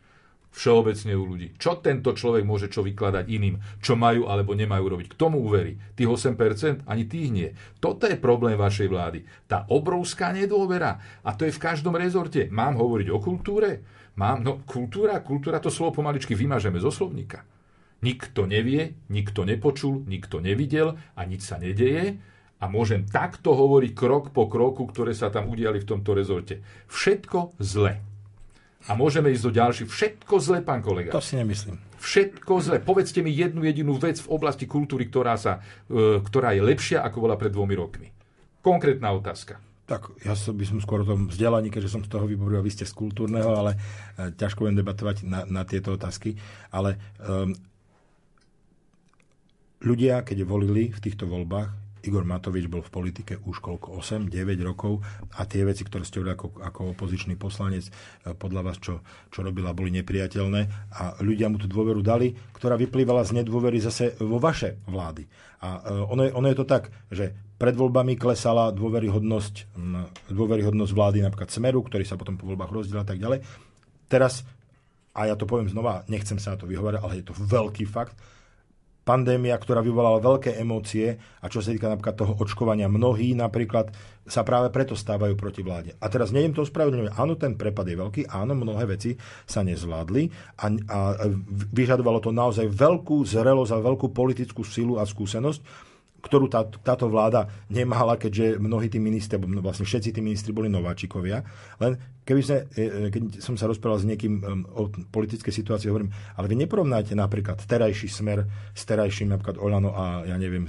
B: všeobecne u ľudí. Čo tento človek môže čo vykladať iným, čo majú alebo nemajú robiť. K tomu uverí. Tých 8%, ani tých nie. Toto je problém vašej vlády. Tá obrovská nedôvera. A to je v každom rezorte. Mám hovoriť o kultúre? Mám, no kultúra, kultúra to slovo pomaličky vymažeme zo slovníka. Nikto nevie, nikto nepočul, nikto nevidel a nič sa nedeje a môžem takto hovoriť krok po kroku, ktoré sa tam udiali v tomto rezorte. Všetko zle a môžeme ísť do ďalších. Všetko zle, pán kolega.
C: To si nemyslím.
B: Všetko zle. Povedzte mi jednu jedinú vec v oblasti kultúry, ktorá, sa, e, ktorá je lepšia, ako bola pred dvomi rokmi. Konkrétna otázka.
C: Tak ja by som skôr o tom vzdelaní, keďže som z toho vyboril, vy ste z kultúrneho, ale e, ťažko viem debatovať na, na tieto otázky. Ale um, ľudia, keď volili v týchto voľbách, Igor Matovič bol v politike už koľko, 8, 9 rokov a tie veci, ktoré ste ako, ako opozičný poslanec, e, podľa vás, čo, čo robila, boli nepriateľné a ľudia mu tú dôveru dali, ktorá vyplývala z nedôvery zase vo vaše vlády. A e, ono je, ono je to tak, že pred voľbami klesala dôveryhodnosť, dôveryhodnosť vlády napríklad Smeru, ktorý sa potom po voľbách rozdiel a tak ďalej. Teraz, a ja to poviem znova, nechcem sa na to vyhovárať, ale je to veľký fakt, pandémia, ktorá vyvolala veľké emócie a čo sa týka napríklad toho očkovania, mnohí napríklad sa práve preto stávajú proti vláde. A teraz nejdem to ospravedlňovať. Áno, ten prepad je veľký, áno, mnohé veci sa nezvládli a, a vyžadovalo to naozaj veľkú zrelosť a veľkú politickú silu a skúsenosť, ktorú tá, táto vláda nemala, keďže mnohí tí ministri, vlastne všetci tí ministri boli nováčikovia. Len keby sme, e, e, keď som sa rozprával s niekým o politickej situácii, hovorím, ale vy neporovnáte napríklad terajší smer s terajším napríklad Olano a ja neviem,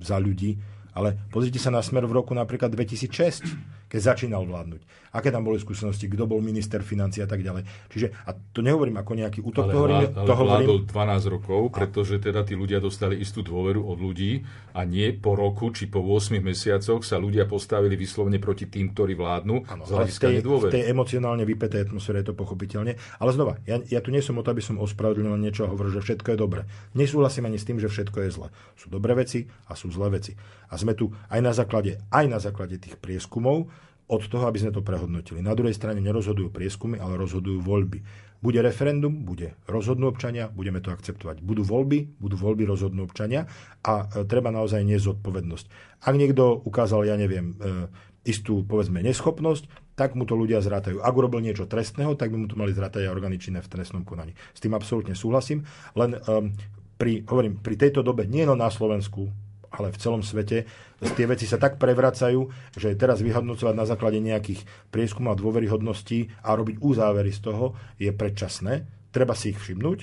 C: za ľudí, ale pozrite sa na smer v roku napríklad 2006 keď začínal vládnuť. Aké tam boli skúsenosti, kto bol minister financí a tak ďalej. Čiže, a to nehovorím ako nejaký útok,
B: ale
C: to hovorím...
B: Ale
C: to
B: hovorím... 12 rokov, pretože teda tí ľudia dostali istú dôveru od ľudí a nie po roku či po 8 mesiacoch sa ľudia postavili vyslovne proti tým, ktorí vládnu ano, z hľadiska
C: tej, V tej emocionálne vypetej atmosfére je to pochopiteľne. Ale znova, ja, ja tu nie som o to, aby som ospravedlňoval niečo a hovoril, že všetko je dobre. Nesúhlasím ani s tým, že všetko je zle. Sú dobré veci a sú zlé veci. A sme tu aj na základe, aj na základe tých prieskumov, od toho, aby sme to prehodnotili. Na druhej strane nerozhodujú prieskumy, ale rozhodujú voľby. Bude referendum, bude rozhodnú občania, budeme to akceptovať. Budú voľby, budú voľby, rozhodnú občania a e, treba naozaj nezodpovednosť. Ak niekto ukázal, ja neviem, e, istú, povedzme, neschopnosť, tak mu to ľudia zrátajú. Ak urobil niečo trestného, tak by mu to mali zrátať aj orgány činné v trestnom konaní. S tým absolútne súhlasím, len um, pri, hovorím, pri tejto dobe, nie len na Slovensku, ale v celom svete tie veci sa tak prevracajú, že teraz vyhodnocovať na základe nejakých prieskumov a dôveryhodností a robiť úzávery z toho je predčasné. Treba si ich všimnúť,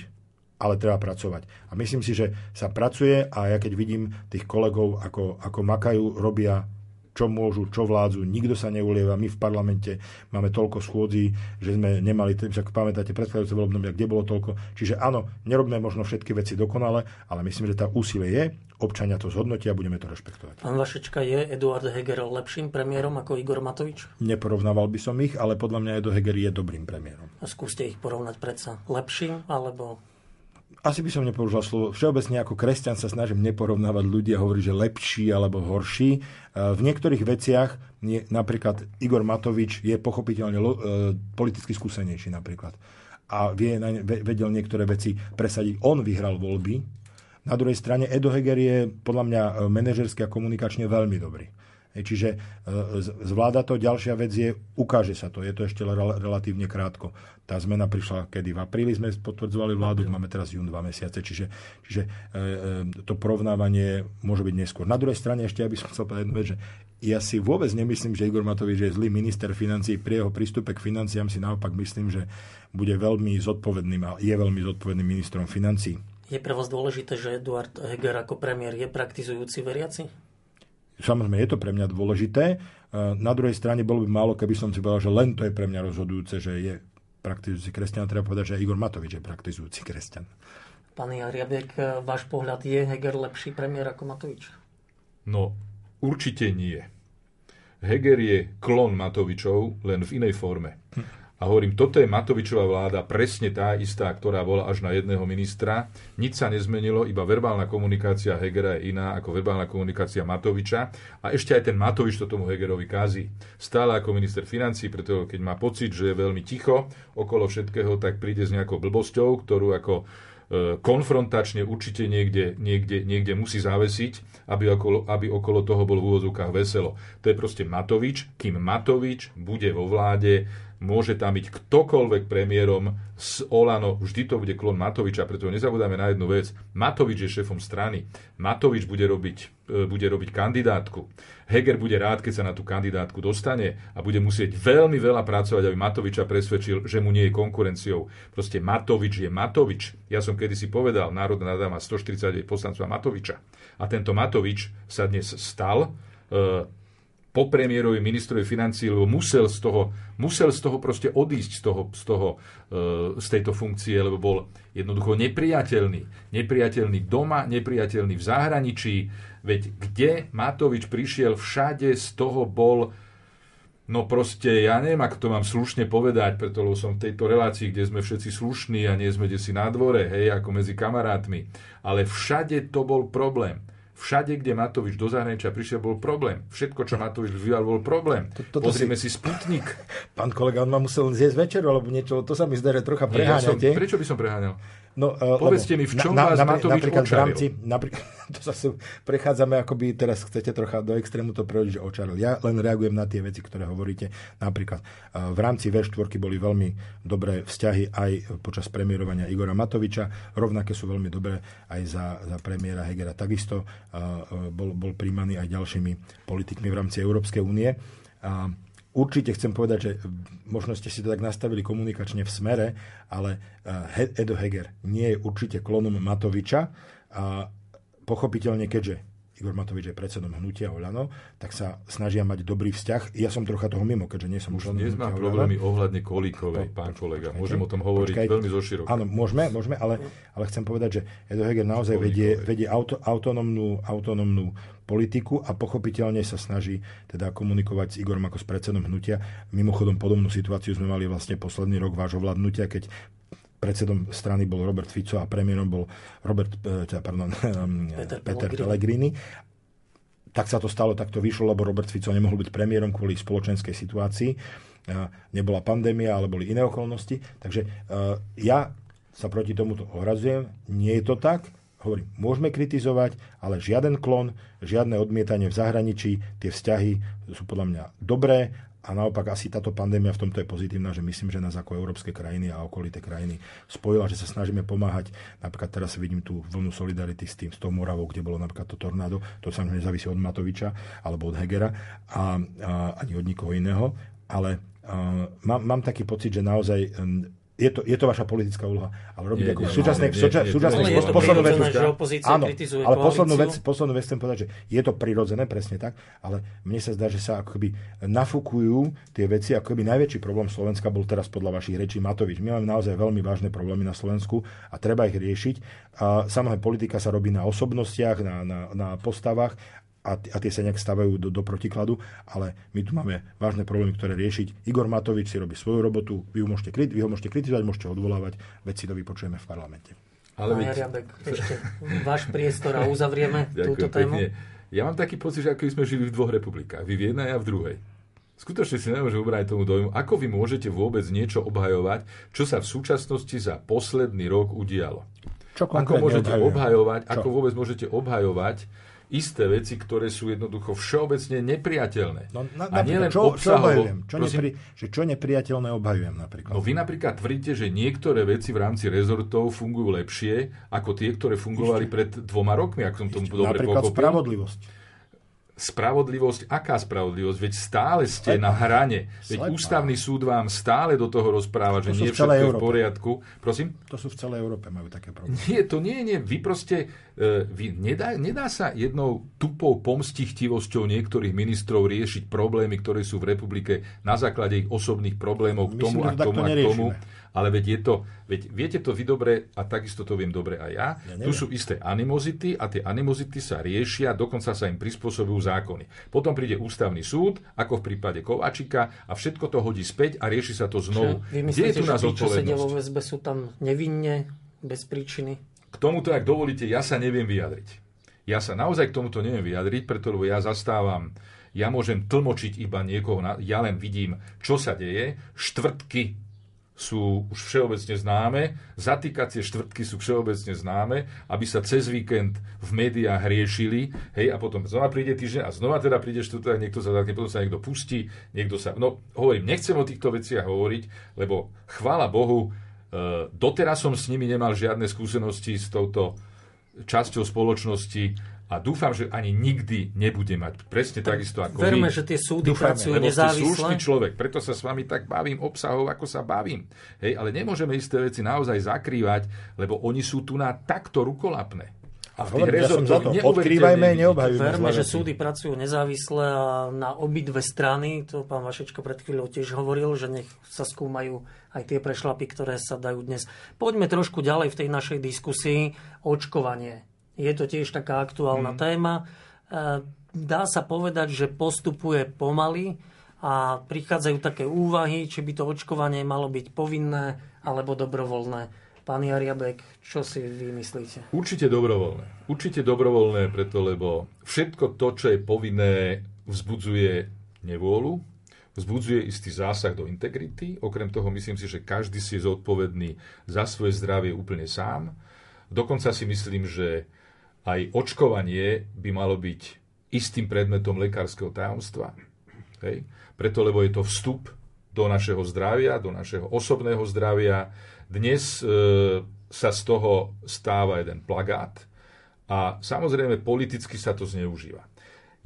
C: ale treba pracovať. A myslím si, že sa pracuje a ja keď vidím tých kolegov, ako, ako makajú, robia čo môžu, čo vládzu, nikto sa neulieva. My v parlamente máme toľko schôdzí, že sme nemali, však pamätáte, predchádzajúce voľbné, kde bolo toľko. Čiže áno, nerobíme možno všetky veci dokonale, ale myslím, že tá úsilie je, občania to zhodnotia a budeme to rešpektovať.
A: Pán Vašečka, je Eduard Heger lepším premiérom ako Igor Matovič?
C: Neporovnával by som ich, ale podľa mňa Edo Heger je dobrým premiérom.
A: A skúste ich porovnať predsa lepším alebo
C: asi by som nepoužil slovo. Všeobecne ako kresťan sa snažím neporovnávať ľudí a hovoriť, že lepší alebo horší. E, v niektorých veciach, napríklad Igor Matovič je pochopiteľne e, politicky skúsenejší napríklad. A vie, vedel niektoré veci presadiť. On vyhral voľby. Na druhej strane Edo Heger je podľa mňa e, manažersky a komunikačne veľmi dobrý. Čiže zvláda to. Ďalšia vec je, ukáže sa to. Je to ešte relatívne krátko. Tá zmena prišla kedy? V apríli sme potvrdzovali vládu, máme teraz jún dva mesiace, čiže, čiže e, e, to porovnávanie môže byť neskôr. Na druhej strane ešte, aby som chcel povedať jednu vec, že ja si vôbec nemyslím, že Igor Matovič je zlý minister financí. Pri jeho prístupe k financiám si naopak myslím, že bude veľmi zodpovedným a je veľmi zodpovedným ministrom financí.
A: Je pre vás dôležité, že Eduard Heger ako premiér je praktizujúci veriaci?
C: Samozrejme, je to pre mňa dôležité. E, na druhej strane bolo by málo, keby som si povedal, že len to je pre mňa rozhodujúce, že je praktizujúci kresťan, treba povedať, že Igor Matovič je praktizujúci kresťan.
A: Pán Jariabek, váš pohľad je Heger lepší premiér ako Matovič?
B: No, určite nie. Heger je klon Matovičov, len v inej forme. Hm. A hovorím, toto je Matovičová vláda, presne tá istá, ktorá bola až na jedného ministra. Nič sa nezmenilo, iba verbálna komunikácia Hegera je iná ako verbálna komunikácia Matoviča. A ešte aj ten Matovič to tomu Hegerovi kází. Stále ako minister financí, preto keď má pocit, že je veľmi ticho okolo všetkého, tak príde s nejakou blbosťou, ktorú ako e, konfrontačne určite niekde, niekde, niekde musí zavesiť, aby okolo, aby okolo toho bol v úvodzovkách veselo. To je proste Matovič. Kým Matovič bude vo vláde, môže tam byť ktokoľvek premiérom z Olano, vždy to bude klon Matoviča, preto nezabúdame na jednu vec. Matovič je šéfom strany. Matovič bude robiť, e, bude robiť kandidátku. Heger bude rád, keď sa na tú kandidátku dostane a bude musieť veľmi veľa pracovať, aby Matoviča presvedčil, že mu nie je konkurenciou. Proste Matovič je Matovič. Ja som kedysi povedal, Národná rada má 149 poslancov Matoviča. A tento Matovič sa dnes stal e, po premiérovi ministrovi financí, lebo musel z toho, musel z toho proste odísť z, toho, z, toho, e, z tejto funkcie, lebo bol jednoducho nepriateľný. Nepriateľný doma, nepriateľný v zahraničí. Veď kde Matovič prišiel, všade z toho bol No proste, ja neviem, ako to mám slušne povedať, preto lebo som v tejto relácii, kde sme všetci slušní a nie sme si na dvore, hej, ako medzi kamarátmi. Ale všade to bol problém. Všade, kde Matovič do zahraničia prišiel, bol problém. Všetko, čo Matovič vyvíjal, bol problém. Toto Pozrime si... si Sputnik.
C: Pán kolega, on ma musel zjesť večeru, alebo niečo, to sa mi zdá, že trocha preháňate.
B: Ja som, prečo by som preháňal? No, uh, Povedzte mi, v čom na, vás na, Matovič napríklad očaril? v rámci, napríklad,
C: to zase prechádzame, akoby teraz chcete trocha do extrému to prevodiť, že očaril. Ja len reagujem na tie veci, ktoré hovoríte. Napríklad uh, v rámci V4 boli veľmi dobré vzťahy aj počas premiérovania Igora Matoviča. Rovnaké sú veľmi dobré aj za, za premiéra Hegera. Takisto uh, bol, bol príjmaný aj ďalšími politikmi v rámci Európskej únie. Uh, určite chcem povedať, že možno ste si to tak nastavili komunikačne v smere, ale eh, Edo Heger nie je určite klonom Matoviča a pochopiteľne, keďže Igor Matovič je predsedom hnutia Oľano, tak sa snažia mať dobrý vzťah. Ja som trocha toho mimo, keďže nie som
B: už len Dnes mám problémy ohľadne Kolíkovej, pán kolega. Môžem o tom hovoriť Počkaj, veľmi zoširoko.
C: Áno, môžeme, môžeme ale, ale chcem povedať, že Edo Heger naozaj vedie, vedie auto, autonómnu, autonómnu politiku a pochopiteľne sa snaží teda komunikovať s Igorom ako s predsedom hnutia. Mimochodom podobnú situáciu sme mali vlastne posledný rok vášho vládnutia, keď predsedom strany bol Robert Fico a premiérom bol Robert, eh, teda, pardon, Peter, Peter Pellegrini. Tak sa to stalo, tak to vyšlo, lebo Robert Fico nemohol byť premiérom kvôli spoločenskej situácii. Nebola pandémia, ale boli iné okolnosti. Takže eh, ja sa proti tomuto ohrazujem. Nie je to tak. Hovorím, môžeme kritizovať, ale žiaden klon, žiadne odmietanie v zahraničí, tie vzťahy sú podľa mňa dobré a naopak asi táto pandémia v tomto je pozitívna, že myslím, že nás ako európske krajiny a okolité krajiny spojila, že sa snažíme pomáhať. Napríklad teraz vidím tú vlnu solidarity s tým, s tou Moravou, kde bolo napríklad to tornádo. To sa nezávisí od Matoviča alebo od Hegera a, a ani od nikoho iného. Ale a, mám, mám taký pocit, že naozaj je to, je to vaša politická úloha. Ale robiť ako v súčasnej, poslednú vec, áno, ale poslednú vec, poslednú vec chcem povedať, že je to prirodzené, presne tak, ale mne sa zdá, že sa ako keby nafúkujú tie veci, ako keby najväčší problém Slovenska bol teraz podľa vašich rečí Matovič. My máme naozaj veľmi vážne problémy na Slovensku a treba ich riešiť. A samozrejme, politika sa robí na osobnostiach, na, na, na postavách a, t- a tie sa nejak stavajú do, do protikladu, ale my tu máme vážne problémy, ktoré riešiť. Igor Matovič si robí svoju robotu, vy ho môžete, krit- vy ho môžete kritizovať, môžete odvolávať, veci to vypočujeme v parlamente.
B: Ale
A: Pán
B: veď,
A: Jariabek, ešte váš priestor a uzavrieme túto tému.
B: pekne. Ja mám taký pocit, že ako by sme žili v dvoch republikách. Vy v jednej a v druhej. Skutočne si nemôžem ubrať tomu dojmu, ako vy môžete vôbec niečo obhajovať, čo sa v súčasnosti za posledný rok udialo.
C: Čo
B: Ako môžete obhajovať,
C: Čo?
B: ako vôbec môžete obhajovať isté veci, ktoré sú jednoducho všeobecne nepriateľné.
C: No, na,
B: a nielen
C: čo, čo
B: obsahovo.
C: obhajujem? Čo,
B: Prosím?
C: nepri, že čo nepriateľné obhajujem napríklad?
B: No vy napríklad tvrdíte, že niektoré veci v rámci rezortov fungujú lepšie ako tie, ktoré fungovali pred dvoma rokmi, ak som tomu dobre
C: napríklad
B: pochopil.
C: spravodlivosť.
B: Spravodlivosť, aká spravodlivosť? Veď stále ste
C: Slepá.
B: na hrane. Veď
C: Slepá.
B: ústavný súd vám stále do toho rozpráva, že
C: To sú
B: nie všetko je v poriadku. Prosím?
C: To sú v celej Európe majú také problémy.
B: Nie, to nie, nie. Vy proste, e, vy, nedá, nedá sa jednou tupou pomstichtivosťou niektorých ministrov riešiť problémy, ktoré sú v republike na základe ich osobných problémov k tomu
C: že
B: a k tomu a k tomu.
C: neriešime.
B: Ale veď je to, veď viete to vy dobre a takisto to viem dobre aj ja.
C: Ja
B: tu sú isté animozity a tie animozity sa riešia, dokonca sa im prispôsobujú zákony. Potom príde ústavný súd, ako v prípade Kovačika a všetko to hodí späť a rieši sa to znovu.
A: Vy
B: Kde je
A: myslíte,
B: tu
A: že
B: nás
A: tí, čo vo väzbe, sú tam nevinne, bez príčiny?
B: K tomuto, ak dovolíte, ja sa neviem vyjadriť. Ja sa naozaj k tomuto neviem vyjadriť, preto lebo ja zastávam, ja môžem tlmočiť iba niekoho, ja len vidím, čo sa deje. Štvrtky sú už všeobecne známe, zatýkacie štvrtky sú všeobecne známe, aby sa cez víkend v médiách riešili, hej, a potom znova príde týždeň a znova teda príde štvrtok, niekto sa zatkne, potom sa niekto pustí, niekto sa... No, hovorím, nechcem o týchto veciach hovoriť, lebo chvála Bohu, e, doteraz som s nimi nemal žiadne skúsenosti s touto časťou spoločnosti a dúfam, že ani nikdy nebude mať. Presne takisto ako
A: Verme,
B: vy.
A: že tie súdy
C: Dúfajme,
A: pracujú
B: Lebo ste slušný
A: nezávisle.
B: človek, preto sa s vami tak bavím obsahov, ako sa bavím. Hej, ale nemôžeme isté veci naozaj zakrývať, lebo oni sú tu na takto rukolapné. A v tých
C: ja
B: rezortoch
C: to.
B: neuveriteľne
C: Odkrývajme, neobhajujme.
A: Verme, že súdy pracujú nezávisle a na obidve strany, to pán Vašečko pred chvíľou tiež hovoril, že nech sa skúmajú aj tie prešlapy, ktoré sa dajú dnes. Poďme trošku ďalej v tej našej diskusii. Očkovanie. Je to tiež taká aktuálna
B: Mhm.
A: téma. E, Dá sa povedať, že postupuje pomaly a prichádzajú také úvahy, či by to očkovanie malo byť povinné alebo dobrovoľné. Pán Jariabek, čo si vy myslíte?
B: Určite dobrovoľné. Určite dobrovoľné, preto lebo všetko to, čo je povinné, vzbudzuje nevôľu, vzbudzuje istý zásah do integrity. Okrem toho myslím si, že každý si je zodpovedný za svoje zdravie úplne sám. Dokonca si myslím, že aj očkovanie by malo byť istým predmetom lekárskeho tajomstva. Hej? Preto, lebo je to vstup do našeho zdravia, do našeho osobného zdravia. Dnes e, sa z toho stáva jeden plagát a samozrejme politicky sa to zneužíva.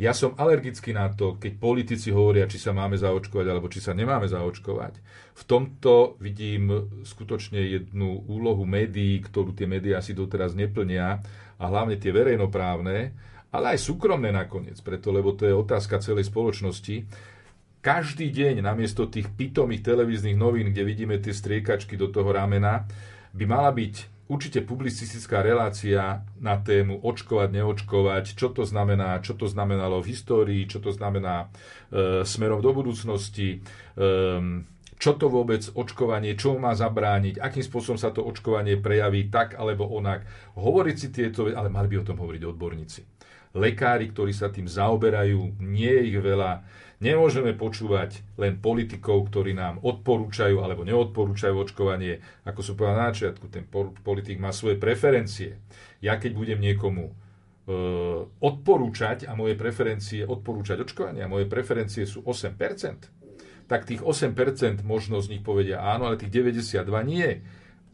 B: Ja som alergický na to, keď politici hovoria, či sa máme zaočkovať alebo či sa nemáme zaočkovať. V tomto vidím skutočne jednu úlohu médií, ktorú tie médiá si doteraz neplnia a hlavne tie verejnoprávne, ale aj súkromné nakoniec, preto lebo to je otázka celej spoločnosti. Každý deň namiesto tých pitomých televíznych novín, kde vidíme tie striekačky do toho ramena, by mala byť určite publicistická relácia na tému očkovať, neočkovať, čo to znamená, čo to znamenalo v histórii, čo to znamená e, smerom do budúcnosti, e, čo to vôbec očkovanie, čo má zabrániť, akým spôsobom sa to očkovanie prejaví tak alebo onak. Hovoriť si tieto, ale mali by o tom hovoriť odborníci. Lekári, ktorí sa tým zaoberajú, nie je ich veľa. Nemôžeme počúvať len politikov, ktorí nám odporúčajú alebo neodporúčajú očkovanie. Ako som povedal na začiatku, ten po- politik má svoje preferencie. Ja keď budem niekomu e, odporúčať a moje preferencie odporúčať očkovanie a moje preferencie sú 8%, tak tých 8% možno z nich povedia áno, ale tých 92 nie.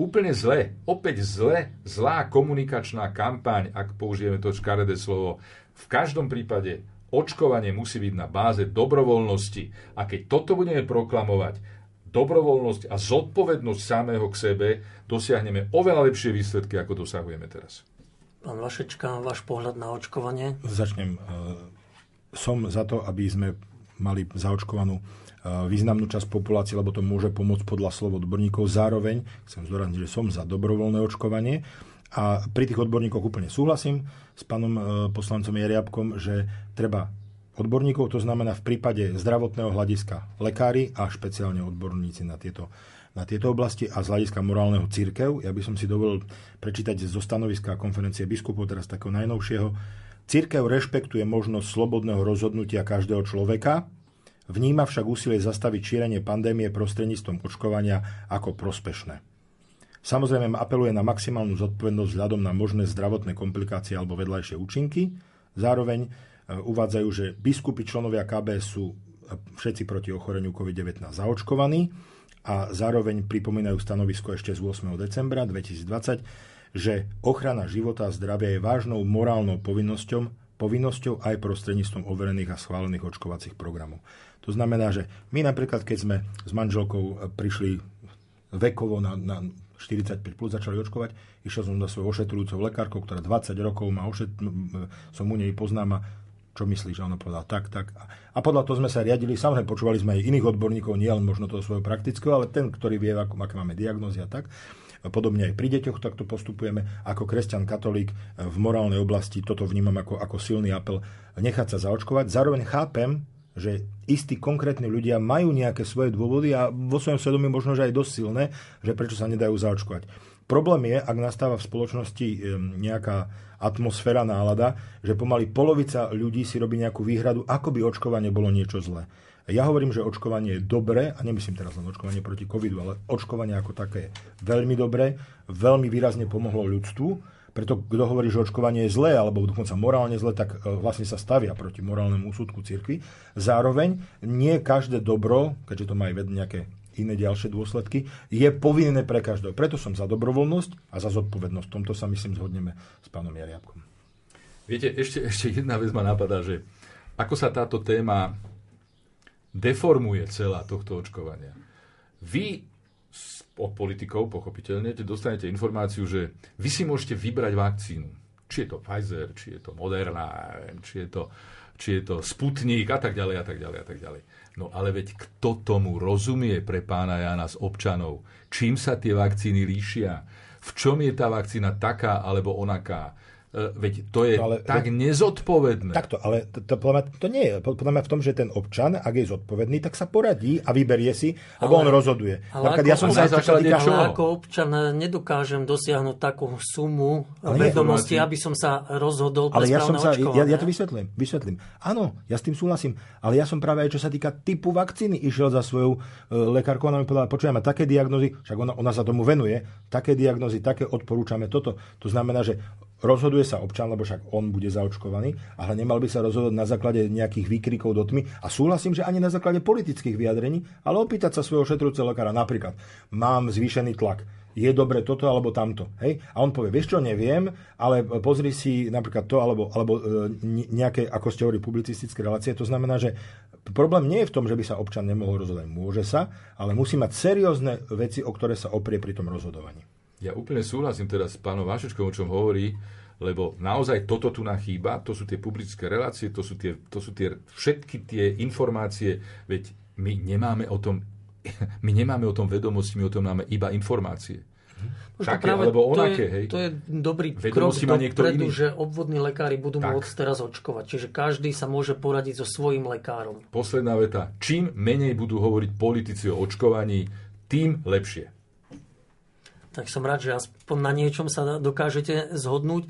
B: Úplne zle, opäť zle, zlá komunikačná kampaň, ak použijeme to škaredé slovo. V každom prípade očkovanie musí byť na báze dobrovoľnosti. A keď toto budeme proklamovať, dobrovoľnosť a zodpovednosť samého k sebe, dosiahneme oveľa lepšie výsledky, ako dosahujeme teraz.
A: Pán Vašečka, váš pohľad na očkovanie?
C: Začnem. Som za to, aby sme mali zaočkovanú významnú časť populácie, lebo to môže pomôcť podľa slov odborníkov. Zároveň chcem zdôrazniť, že som za dobrovoľné očkovanie a pri tých odborníkoch úplne súhlasím s pánom e, poslancom Jariabkom, že treba odborníkov, to znamená v prípade zdravotného hľadiska lekári a špeciálne odborníci na tieto, na tieto oblasti a z hľadiska morálneho církev. Ja by som si dovolil prečítať zo stanoviska konferencie biskupov, teraz takého najnovšieho. Církev rešpektuje možnosť slobodného rozhodnutia každého človeka, Vníma však úsilie zastaviť šírenie pandémie prostredníctvom očkovania ako prospešné. Samozrejme apeluje na maximálnu zodpovednosť vzhľadom na možné zdravotné komplikácie alebo vedľajšie účinky. Zároveň e, uvádzajú, že biskupy členovia KB sú e, všetci proti ochoreniu COVID-19 zaočkovaní a zároveň pripomínajú stanovisko ešte z 8. decembra 2020, že ochrana života a zdravia je vážnou morálnou povinnosťou, povinnosťou aj prostredníctvom overených a schválených očkovacích programov. To znamená, že my napríklad, keď sme s manželkou prišli vekovo na, na 45 plus začali očkovať, išiel som za svojou ošetrujúcou lekárkou, ktorá 20 rokov má ošet... som u nej poznáma, čo myslíš? A ona povedala tak, tak. A podľa toho sme sa riadili, samozrejme počúvali sme aj iných odborníkov, nie len možno toho svojho praktického, ale ten, ktorý vie, ako, aké máme diagnózy a tak. Podobne aj pri deťoch takto postupujeme. Ako kresťan katolík v morálnej oblasti toto vnímam ako, ako silný apel nechať sa zaočkovať. Zároveň chápem, že istí konkrétni ľudia majú nejaké svoje dôvody a vo svojom svedomí možno, že aj dosť silné, že prečo sa nedajú zaočkovať. Problém je, ak nastáva v spoločnosti nejaká atmosféra, nálada, že pomaly polovica ľudí si robí nejakú výhradu, ako by očkovanie bolo niečo zlé. Ja hovorím, že očkovanie je dobré, a nemyslím teraz len očkovanie proti covidu, ale očkovanie ako také je veľmi dobré, veľmi výrazne pomohlo ľudstvu preto kto hovorí, že očkovanie je zlé alebo dokonca morálne zlé, tak e, vlastne sa stavia proti morálnemu úsudku cirkvi. Zároveň nie každé dobro, keďže to má aj nejaké iné ďalšie dôsledky, je povinné pre každého. Preto som za dobrovoľnosť a za zodpovednosť. V tomto sa myslím zhodneme s pánom Jariabkom.
B: Viete, ešte, ešte jedna vec ma napadá, že ako sa táto téma deformuje celá tohto očkovania. Vy od politikov, pochopiteľne, dostanete informáciu, že vy si môžete vybrať vakcínu. Či je to Pfizer, či je to Moderna, či je to, či je to Sputnik a tak ďalej a tak ďalej a tak ďalej. No ale veď kto tomu rozumie pre pána Jana z občanov? Čím sa tie vakcíny líšia? V čom je tá vakcína taká alebo onaká? E, veď to je ale, tak nezodpovedné.
C: Takto, ale to, to, to, to nie je. Podľa mňa v tom, že ten občan, ak je zodpovedný, tak sa poradí a vyberie si, lebo ale, on rozhoduje.
A: Ale ako, ja som sa týka, ale ako občan nedokážem dosiahnuť takú sumu vedomosti, aby som sa rozhodol
C: ale ja som sa, ja, ja to vysvetlím, vysvetlím. Áno, ja s tým súhlasím, ale ja som práve aj čo sa týka typu vakcíny išiel za svojou uh, lekárkou, ona mi povedala, počujeme také diagnozy, však ona, ona sa tomu venuje, také diagnozy, také odporúčame toto. To znamená, že rozhoduje sa občan, lebo však on bude zaočkovaný, ale nemal by sa rozhodovať na základe nejakých výkrikov do tmy. A súhlasím, že ani na základe politických vyjadrení, ale opýtať sa svojho šetrúceho lekára. Napríklad, mám zvýšený tlak, je dobre toto alebo tamto. Hej? A on povie, vieš čo, neviem, ale pozri si napríklad to alebo, alebo e, nejaké, ako ste hovorili, publicistické relácie. To znamená, že problém nie je v tom, že by sa občan nemohol rozhodovať. Môže sa, ale musí mať seriózne veci, o ktoré sa oprie pri tom rozhodovaní.
B: Ja úplne súhlasím teda s pánom Vašečkom, o čom hovorí, lebo naozaj toto tu na chýba, to sú tie publické relácie, to sú, tie, to sú tie, všetky tie informácie, veď my nemáme o tom, my nemáme o tom vedomosti, my o tom máme iba informácie.
A: Také, práve alebo onaké, to je, hej. To je dobrý Vedomosti krok dopredu, že obvodní lekári budú tak. môcť teraz očkovať. Čiže každý sa môže poradiť so svojím lekárom.
B: Posledná veta. Čím menej budú hovoriť politici o očkovaní, tým lepšie
A: tak som rád, že aspoň na niečom sa dokážete zhodnúť.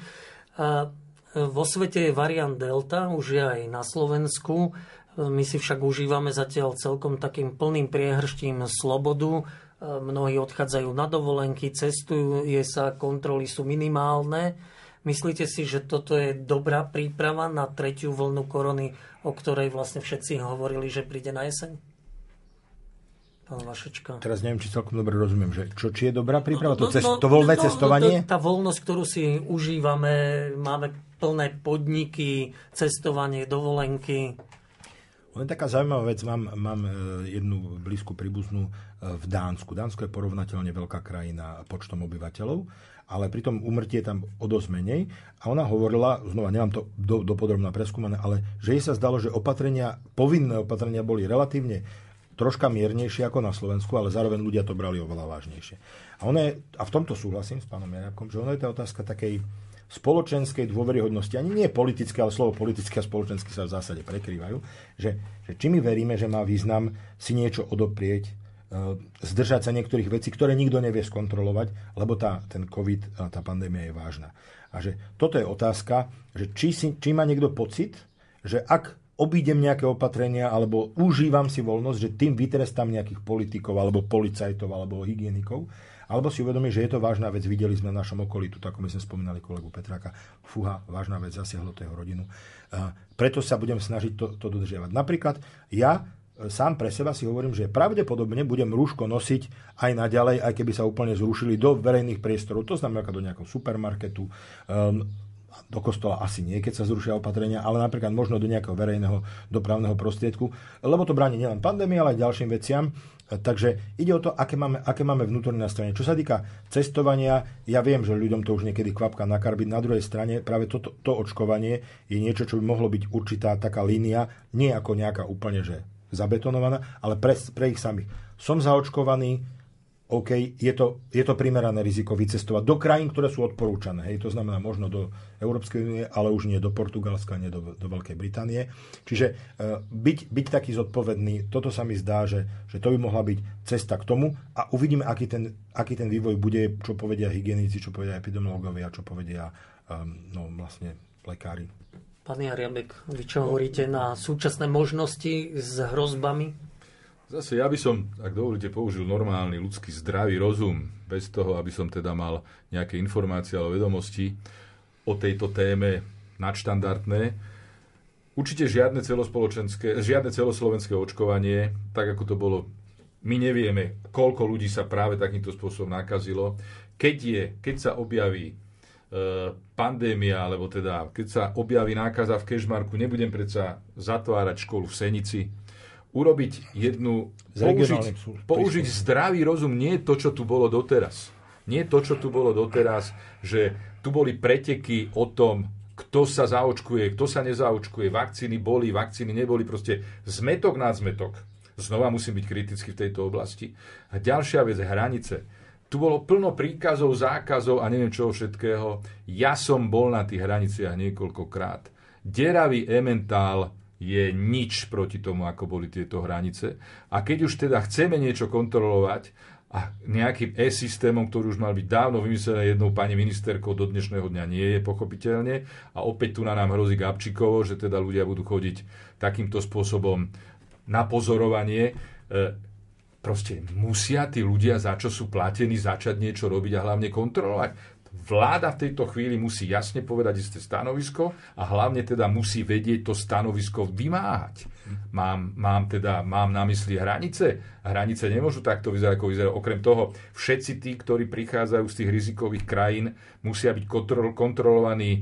A: A e, vo svete je variant Delta, už je aj na Slovensku. My si však užívame zatiaľ celkom takým plným priehrštím slobodu. E, mnohí odchádzajú na dovolenky, cestujú, je sa, kontroly sú minimálne. Myslíte si, že toto je dobrá príprava na tretiu vlnu korony, o ktorej vlastne všetci hovorili, že príde na jeseň? Pán Vašečka.
C: Teraz neviem, či celkom dobre rozumiem, že čo, či je dobrá príprava, to, cest, no, to voľné no, cestovanie?
A: No, tá voľnosť, ktorú si užívame, máme plné podniky, cestovanie, dovolenky.
C: Len taká zaujímavá vec, mám, mám e, jednu blízku príbuznú e, v Dánsku. Dánsko je porovnateľne veľká krajina počtom obyvateľov, ale pritom umrtie je tam o dosť menej. A ona hovorila, znova nemám to do, dopodrobná preskúmané, ale že jej sa zdalo, že opatrenia, povinné opatrenia boli relatívne troška miernejšie ako na Slovensku, ale zároveň ľudia to brali oveľa vážnejšie. A, ona je, a v tomto súhlasím s pánom Janabkom, že ono je tá otázka takej spoločenskej dôveryhodnosti, ani nie politické, ale slovo politické a spoločenské sa v zásade prekrývajú, že, že či my veríme, že má význam si niečo odoprieť, e, zdržať sa niektorých vecí, ktoré nikto nevie skontrolovať, lebo tá, ten COVID tá pandémia je vážna. A že toto je otázka, že či, si, či má niekto pocit, že ak obídem nejaké opatrenia alebo užívam si voľnosť, že tým vytrestám nejakých politikov alebo policajtov alebo hygienikov, alebo si uvedomí, že je to vážna vec. Videli sme v našom okolí, tu ako my sme spomínali kolegu Petráka, fúha, vážna vec, zasiahlo to jeho rodinu. Preto sa budem snažiť to, to dodržiavať. Napríklad ja e, sám pre seba si hovorím, že pravdepodobne budem rúško nosiť aj naďalej, aj keby sa úplne zrušili do verejných priestorov, to znamená do nejakého supermarketu, do kostola asi nie, keď sa zrušia opatrenia, ale napríklad možno do nejakého verejného dopravného prostriedku, lebo to bráni nielen pandémii, ale aj ďalším veciam. Takže ide o to, aké máme, aké máme vnútorné nastavenie. Čo sa týka cestovania, ja viem, že ľuďom to už niekedy kvapka nakarbiť. Na druhej strane práve to, to očkovanie je niečo, čo by mohlo byť určitá taká línia, nie ako nejaká úplne že zabetonovaná, ale pre, pre ich samých. Som zaočkovaný, OK, je to, je to primerané riziko vycestovať do krajín, ktoré sú odporúčané. Hej, to znamená možno do Európskej únie, ale už nie do Portugalska, nie do, do Veľkej Británie. Čiže uh, byť, byť taký zodpovedný, toto sa mi zdá, že, že to by mohla byť cesta k tomu a uvidíme, aký ten, aký ten vývoj bude, čo povedia hygienici, čo povedia epidemiológovia, čo povedia um, no, vlastne lekári.
A: Pán Jariabek, vy čo hovoríte na súčasné možnosti s hrozbami
B: Zase ja by som, ak dovolíte, použil normálny ľudský zdravý rozum, bez toho, aby som teda mal nejaké informácie alebo vedomosti o tejto téme nadštandardné. Určite žiadne, celospoločenské, žiadne celoslovenské očkovanie, tak ako to bolo, my nevieme, koľko ľudí sa práve takýmto spôsobom nakazilo. Keď, je, keď sa objaví e, pandémia, alebo teda keď sa objaví nákaza v Kešmarku, nebudem predsa zatvárať školu v Senici, urobiť jednu, použiť, použiť zdravý rozum, nie to, čo tu bolo doteraz. Nie to, čo tu bolo doteraz, že tu boli preteky o tom, kto sa zaočkuje, kto sa nezaočkuje, vakcíny boli, vakcíny neboli, proste zmetok nad zmetok. Znova musím byť kritický v tejto oblasti. A ďalšia vec, hranice. Tu bolo plno príkazov, zákazov a neviem čoho všetkého. Ja som bol na tých hraniciach niekoľkokrát. Deravý ementál je nič proti tomu, ako boli tieto hranice. A keď už teda chceme niečo kontrolovať, a nejakým e-systémom, ktorý už mal byť dávno vymyslený jednou pani ministerkou, do dnešného dňa nie je pochopiteľne. A opäť tu na nám hrozí Gabčíkovo, že teda ľudia budú chodiť takýmto spôsobom na pozorovanie. E, proste musia tí ľudia, za čo sú platení, začať niečo robiť a hlavne kontrolovať. Vláda v tejto chvíli musí jasne povedať isté stanovisko a hlavne teda musí vedieť to stanovisko vymáhať. Mám, mám teda mám na mysli hranice. Hranice nemôžu takto vyzerať, ako vyzerá. Okrem toho, všetci tí, ktorí prichádzajú z tých rizikových krajín, musia byť kontrol, kontrolovaní e,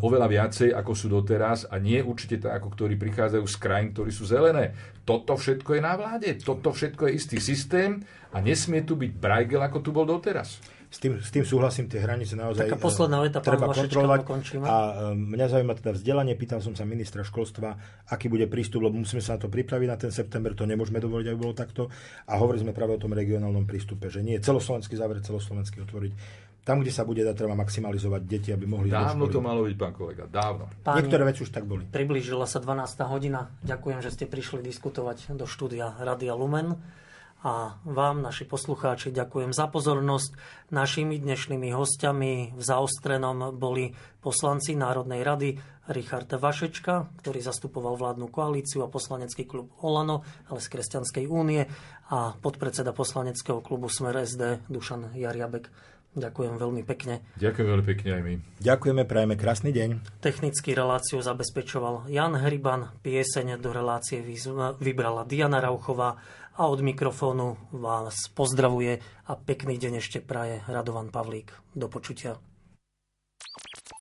B: oveľa viacej, ako sú doteraz a nie určite tak, ako ktorí prichádzajú z krajín, ktorí sú zelené. Toto všetko je na vláde, toto všetko je istý systém a nesmie tu byť Brajgel, ako tu bol doteraz
C: s tým, s tým súhlasím, tie hranice naozaj
A: Taká posledná veta,
C: treba kontrolovať. A um, mňa zaujíma teda vzdelanie, pýtal som sa ministra školstva, aký bude prístup, lebo musíme sa na to pripraviť na ten september, to nemôžeme dovoliť, aby bolo takto. A hovorili sme práve o tom regionálnom prístupe, že nie je celoslovenský záver, celoslovenský otvoriť. Tam, kde sa bude dať, treba maximalizovať deti, aby mohli...
B: Dávno to malo byť, pán kolega, dávno.
C: Páni, Niektoré veci už tak boli.
A: Priblížila sa 12. hodina. Ďakujem, že ste prišli diskutovať do štúdia Radia Lumen a vám, naši poslucháči, ďakujem za pozornosť. Našimi dnešnými hostiami v zaostrenom boli poslanci Národnej rady Richard Vašečka, ktorý zastupoval vládnu koalíciu a poslanecký klub Olano, ale z Kresťanskej únie a podpredseda poslaneckého klubu Smer SD Dušan Jariabek. Ďakujem veľmi pekne.
B: Ďakujem veľmi pekne aj my.
C: Ďakujeme, prajeme krásny deň.
A: Technický reláciu zabezpečoval Jan Hriban, pieseň do relácie vybrala Diana Rauchová a od mikrofónu vás pozdravuje a pekný deň ešte praje Radovan Pavlík. Do počutia.